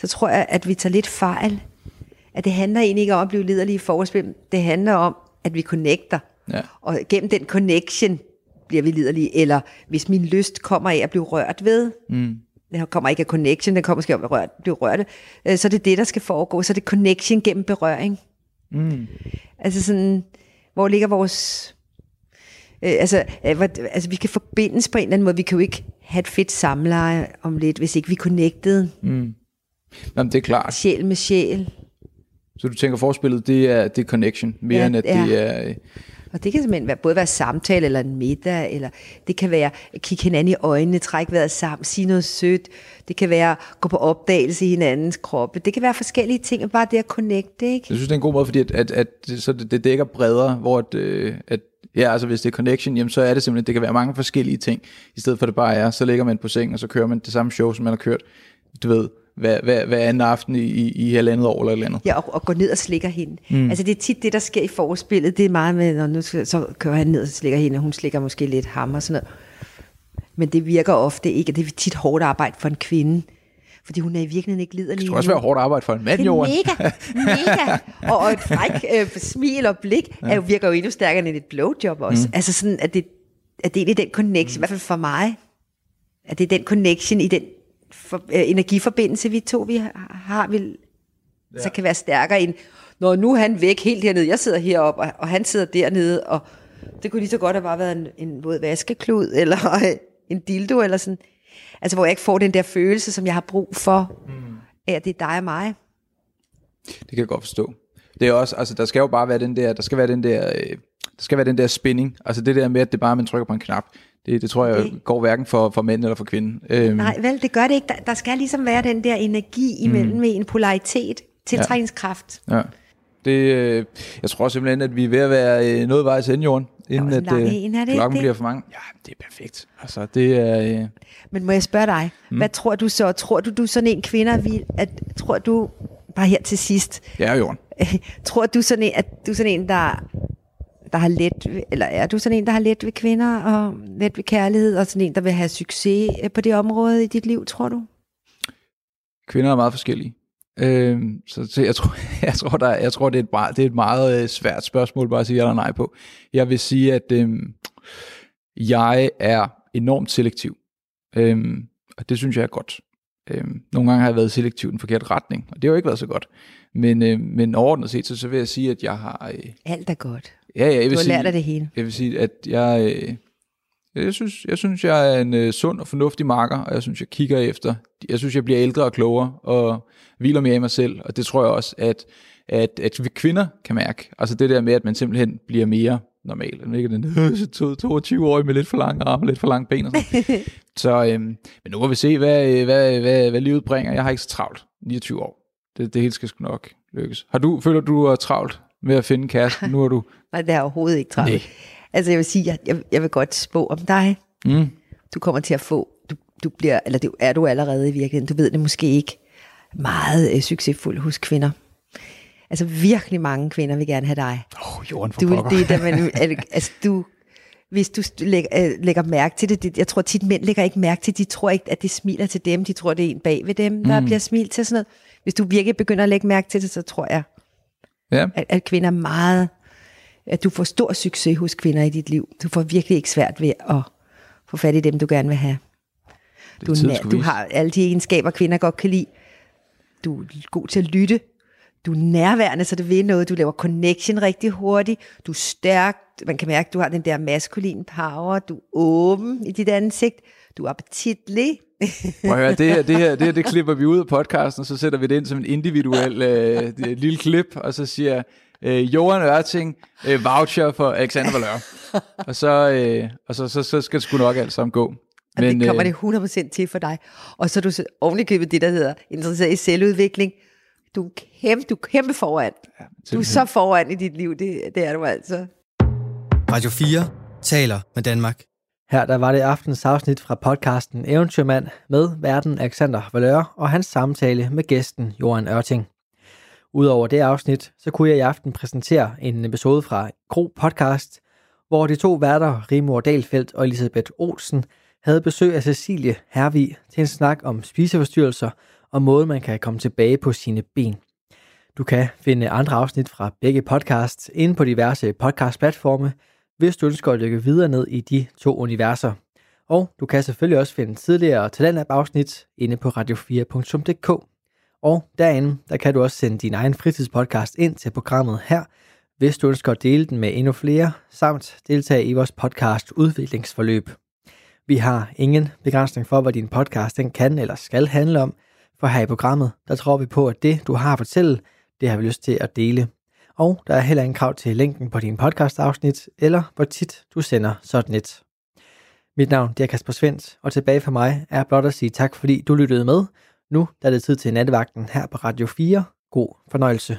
så tror jeg, at vi tager lidt fejl. At det handler egentlig ikke om at blive liderlig i forspil, det handler om, at vi connecter. Ja. Og gennem den connection bliver vi liderlige, eller hvis min lyst kommer af at blive rørt ved, mm. den kommer ikke af connection, den kommer måske af at blive rørt, øh, så er det det, der skal foregå. Så er det connection gennem berøring. Mm. Altså sådan, hvor ligger vores... Øh, altså, øh, hvor, altså, vi kan forbindes på en eller anden måde. Vi kan jo ikke have et fedt samleje om lidt, hvis ikke vi er connected. Mm. Jamen, det er klart. Sjæl med sjæl. Så du tænker, forspillet, det er, det er connection, mere Ja, ja, end at ja. det er... Og det kan simpelthen være, både være samtale eller en middag, eller det kan være at kigge hinanden i øjnene, trække vejret sammen, sige noget sødt. Det kan være at gå på opdagelse i hinandens kroppe. Det kan være forskellige ting, og bare det at connecte, ikke? Jeg synes, det er en god måde, fordi at, at, at så det, det dækker bredere, hvor at, øh, at ja, altså hvis det er connection, jamen så er det simpelthen, det kan være mange forskellige ting, i stedet for at det bare er, så ligger man på sengen, og så kører man det samme show, som man har kørt, du ved, hver, hver, hver anden aften i, i, i halvandet år eller et eller andet. Ja, og, og gå ned og slikker hende. Mm. Altså det er tit det, der sker i forspillet. Det er meget med, når nu skal- så kører han ned og slikker hende, og hun slikker måske lidt ham og sådan noget. Men det virker ofte ikke, og det er tit hårdt arbejde for en kvinde. Fordi hun er i virkeligheden ikke liderlig. Det skal også være hårdt arbejde for en mand, Det er Johan. mega, mega. Og, og et fræk øh, smil og blik ja. er jo, virker jo endnu stærkere end et blowjob også. Mm. Altså sådan, at det, at det er egentlig den connection, mm. i hvert fald for mig, at det er den connection i den for, øh, energiforbindelse, vi to vi har, har vil, ja. så kan være stærkere end, når nu er han væk helt hernede, jeg sidder heroppe, og, og han sidder dernede, og det kunne lige så godt have bare været en, en våd vaskeklud, eller øh, en dildo, eller sådan. Altså, hvor jeg ikke får den der følelse, som jeg har brug for, mm. af at det er dig og mig. Det kan jeg godt forstå. Det er også, altså der skal jo bare være den der, der skal være den der, øh, der skal være den der spinning. Altså det der med, at det bare, man trykker på en knap. Det, det tror jeg Det- går hverken for, for mænd eller for kvinden. Øhm, Nej, vel, det gør det ikke. Der, der skal ligesom være den der energi imellem mm. med en polaritet, tiltrækningskraft. Ja. Det, øh, jeg tror simpelthen, at vi er ved at være øh, noget vej til enden, Jorden, inden at en øh, en, er det klokken det? bliver for mange. Ja, det er perfekt. Altså, det er... Øh, Men må jeg spørge dig, mm. hvad tror du så? Tror du, du er sådan en kvinde, vild, at, tror du, bare her til sidst, ja, Jorden. tror du sådan en, at du er sådan en, der, der har let, eller er du sådan en, der har let ved kvinder og let ved kærlighed, og sådan en, der vil have succes øh, på det område i dit liv, tror du? Kvinder er meget forskellige. Øhm, så, så jeg tror, jeg tror, der, jeg tror det, er et meget, det er et meget øh, svært spørgsmål bare at sige ja eller nej på. Jeg vil sige, at øhm, jeg er enormt selektiv. Øhm, og det synes jeg er godt. Øhm, nogle gange har jeg været selektiv i den forkerte retning, og det har jo ikke været så godt. Men, øh, men overordnet set, så, så vil jeg sige, at jeg har... Øh, Alt er godt. Ja, ja, jeg Du vil har sige, lært af det hele. jeg vil sige, at jeg, øh, jeg, synes, jeg synes, jeg er en øh, sund og fornuftig marker, og jeg synes, jeg kigger efter. Jeg synes, jeg bliver ældre og klogere, og hviler mere i mig selv, og det tror jeg også, at, at, at vi kvinder kan mærke. Altså det der med, at man simpelthen bliver mere normal. Man ikke den øh, 22-årige med lidt for lange arme og lidt for lange ben og sådan. så, øhm, men nu må vi se, hvad, øh, hvad, hvad, hvad livet bringer. Jeg har ikke så travlt. 29 år. Det, det hele skal sgu nok lykkes. Har du, føler du, du er travlt med at finde kæresten? Nu er du... Nej, det er overhovedet ikke travlt. Nej. Altså jeg vil sige, jeg, jeg, jeg vil godt spå om dig. Mm. Du kommer til at få, du, du bliver, eller det er du allerede i virkeligheden, du ved det måske ikke, meget øh, succesfuld hos kvinder. Altså virkelig mange kvinder vil gerne have dig. Åh, oh, Jorden for Du, pokker. det er da, man, al- altså du, hvis du lægger, øh, lægger mærke til det, det, jeg tror tit mænd lægger ikke mærke til, de tror ikke, at det smiler til dem, de tror, det er en bag ved dem, der mm. bliver smilt til sådan noget. Hvis du virkelig begynder at lægge mærke til det, så tror jeg, Ja. at, at kvinder er meget, at du får stor succes hos kvinder i dit liv. Du får virkelig ikke svært ved at få fat i dem, du gerne vil have. Du, nær, skulle du har alle de egenskaber, kvinder godt kan lide. Du er god til at lytte. Du er nærværende, så det vil noget. Du laver connection rigtig hurtigt. Du er stærk. Man kan mærke, at du har den der maskuline power. Du er åben i dit ansigt. Du er appetitlig. Prøv at høre, det her, det her, det her, det klipper vi ud af podcasten, og så sætter vi det ind som en individuel øh, lille klip, og så siger øh, Johan Ørting, øh, voucher for Alexander Valør. og så, øh, og så, så, så skal det sgu nok alt sammen gå. Og Men, det kommer øh, det 100% til for dig. Og så er du ovenikøbet det, der hedder interesseret i selvudvikling. Du er kæmpe, du er kæmpe foran. Du er så foran i dit liv, det, det er du altså. Radio 4 taler med Danmark. Her der var det aftens afsnit fra podcasten Eventyrmand med verden Alexander Valør og hans samtale med gæsten Johan Ørting. Udover det afsnit, så kunne jeg i aften præsentere en episode fra Gro Podcast, hvor de to værter, Rimor Dalfeldt og Elisabeth Olsen, havde besøg af Cecilie Hervig til en snak om spiseforstyrrelser og måden, man kan komme tilbage på sine ben. Du kan finde andre afsnit fra begge podcasts inde på diverse podcastplatforme, hvis du ønsker at dykke videre ned i de to universer. Og du kan selvfølgelig også finde tidligere Talentlab-afsnit inde på radio4.dk. Og derinde, der kan du også sende din egen fritidspodcast ind til programmet her, hvis du ønsker at dele den med endnu flere, samt deltage i vores podcast udviklingsforløb. Vi har ingen begrænsning for, hvad din podcast den kan eller skal handle om, for her i programmet, der tror vi på, at det, du har at fortælle, det har vi lyst til at dele. Og der er heller ingen krav til linken på din podcast-afsnit, eller hvor tit du sender sådan et. Mit navn det er Kasper Svendt, og tilbage for mig er blot at sige tak, fordi du lyttede med. Nu der er det tid til nattevagten her på Radio 4. God fornøjelse.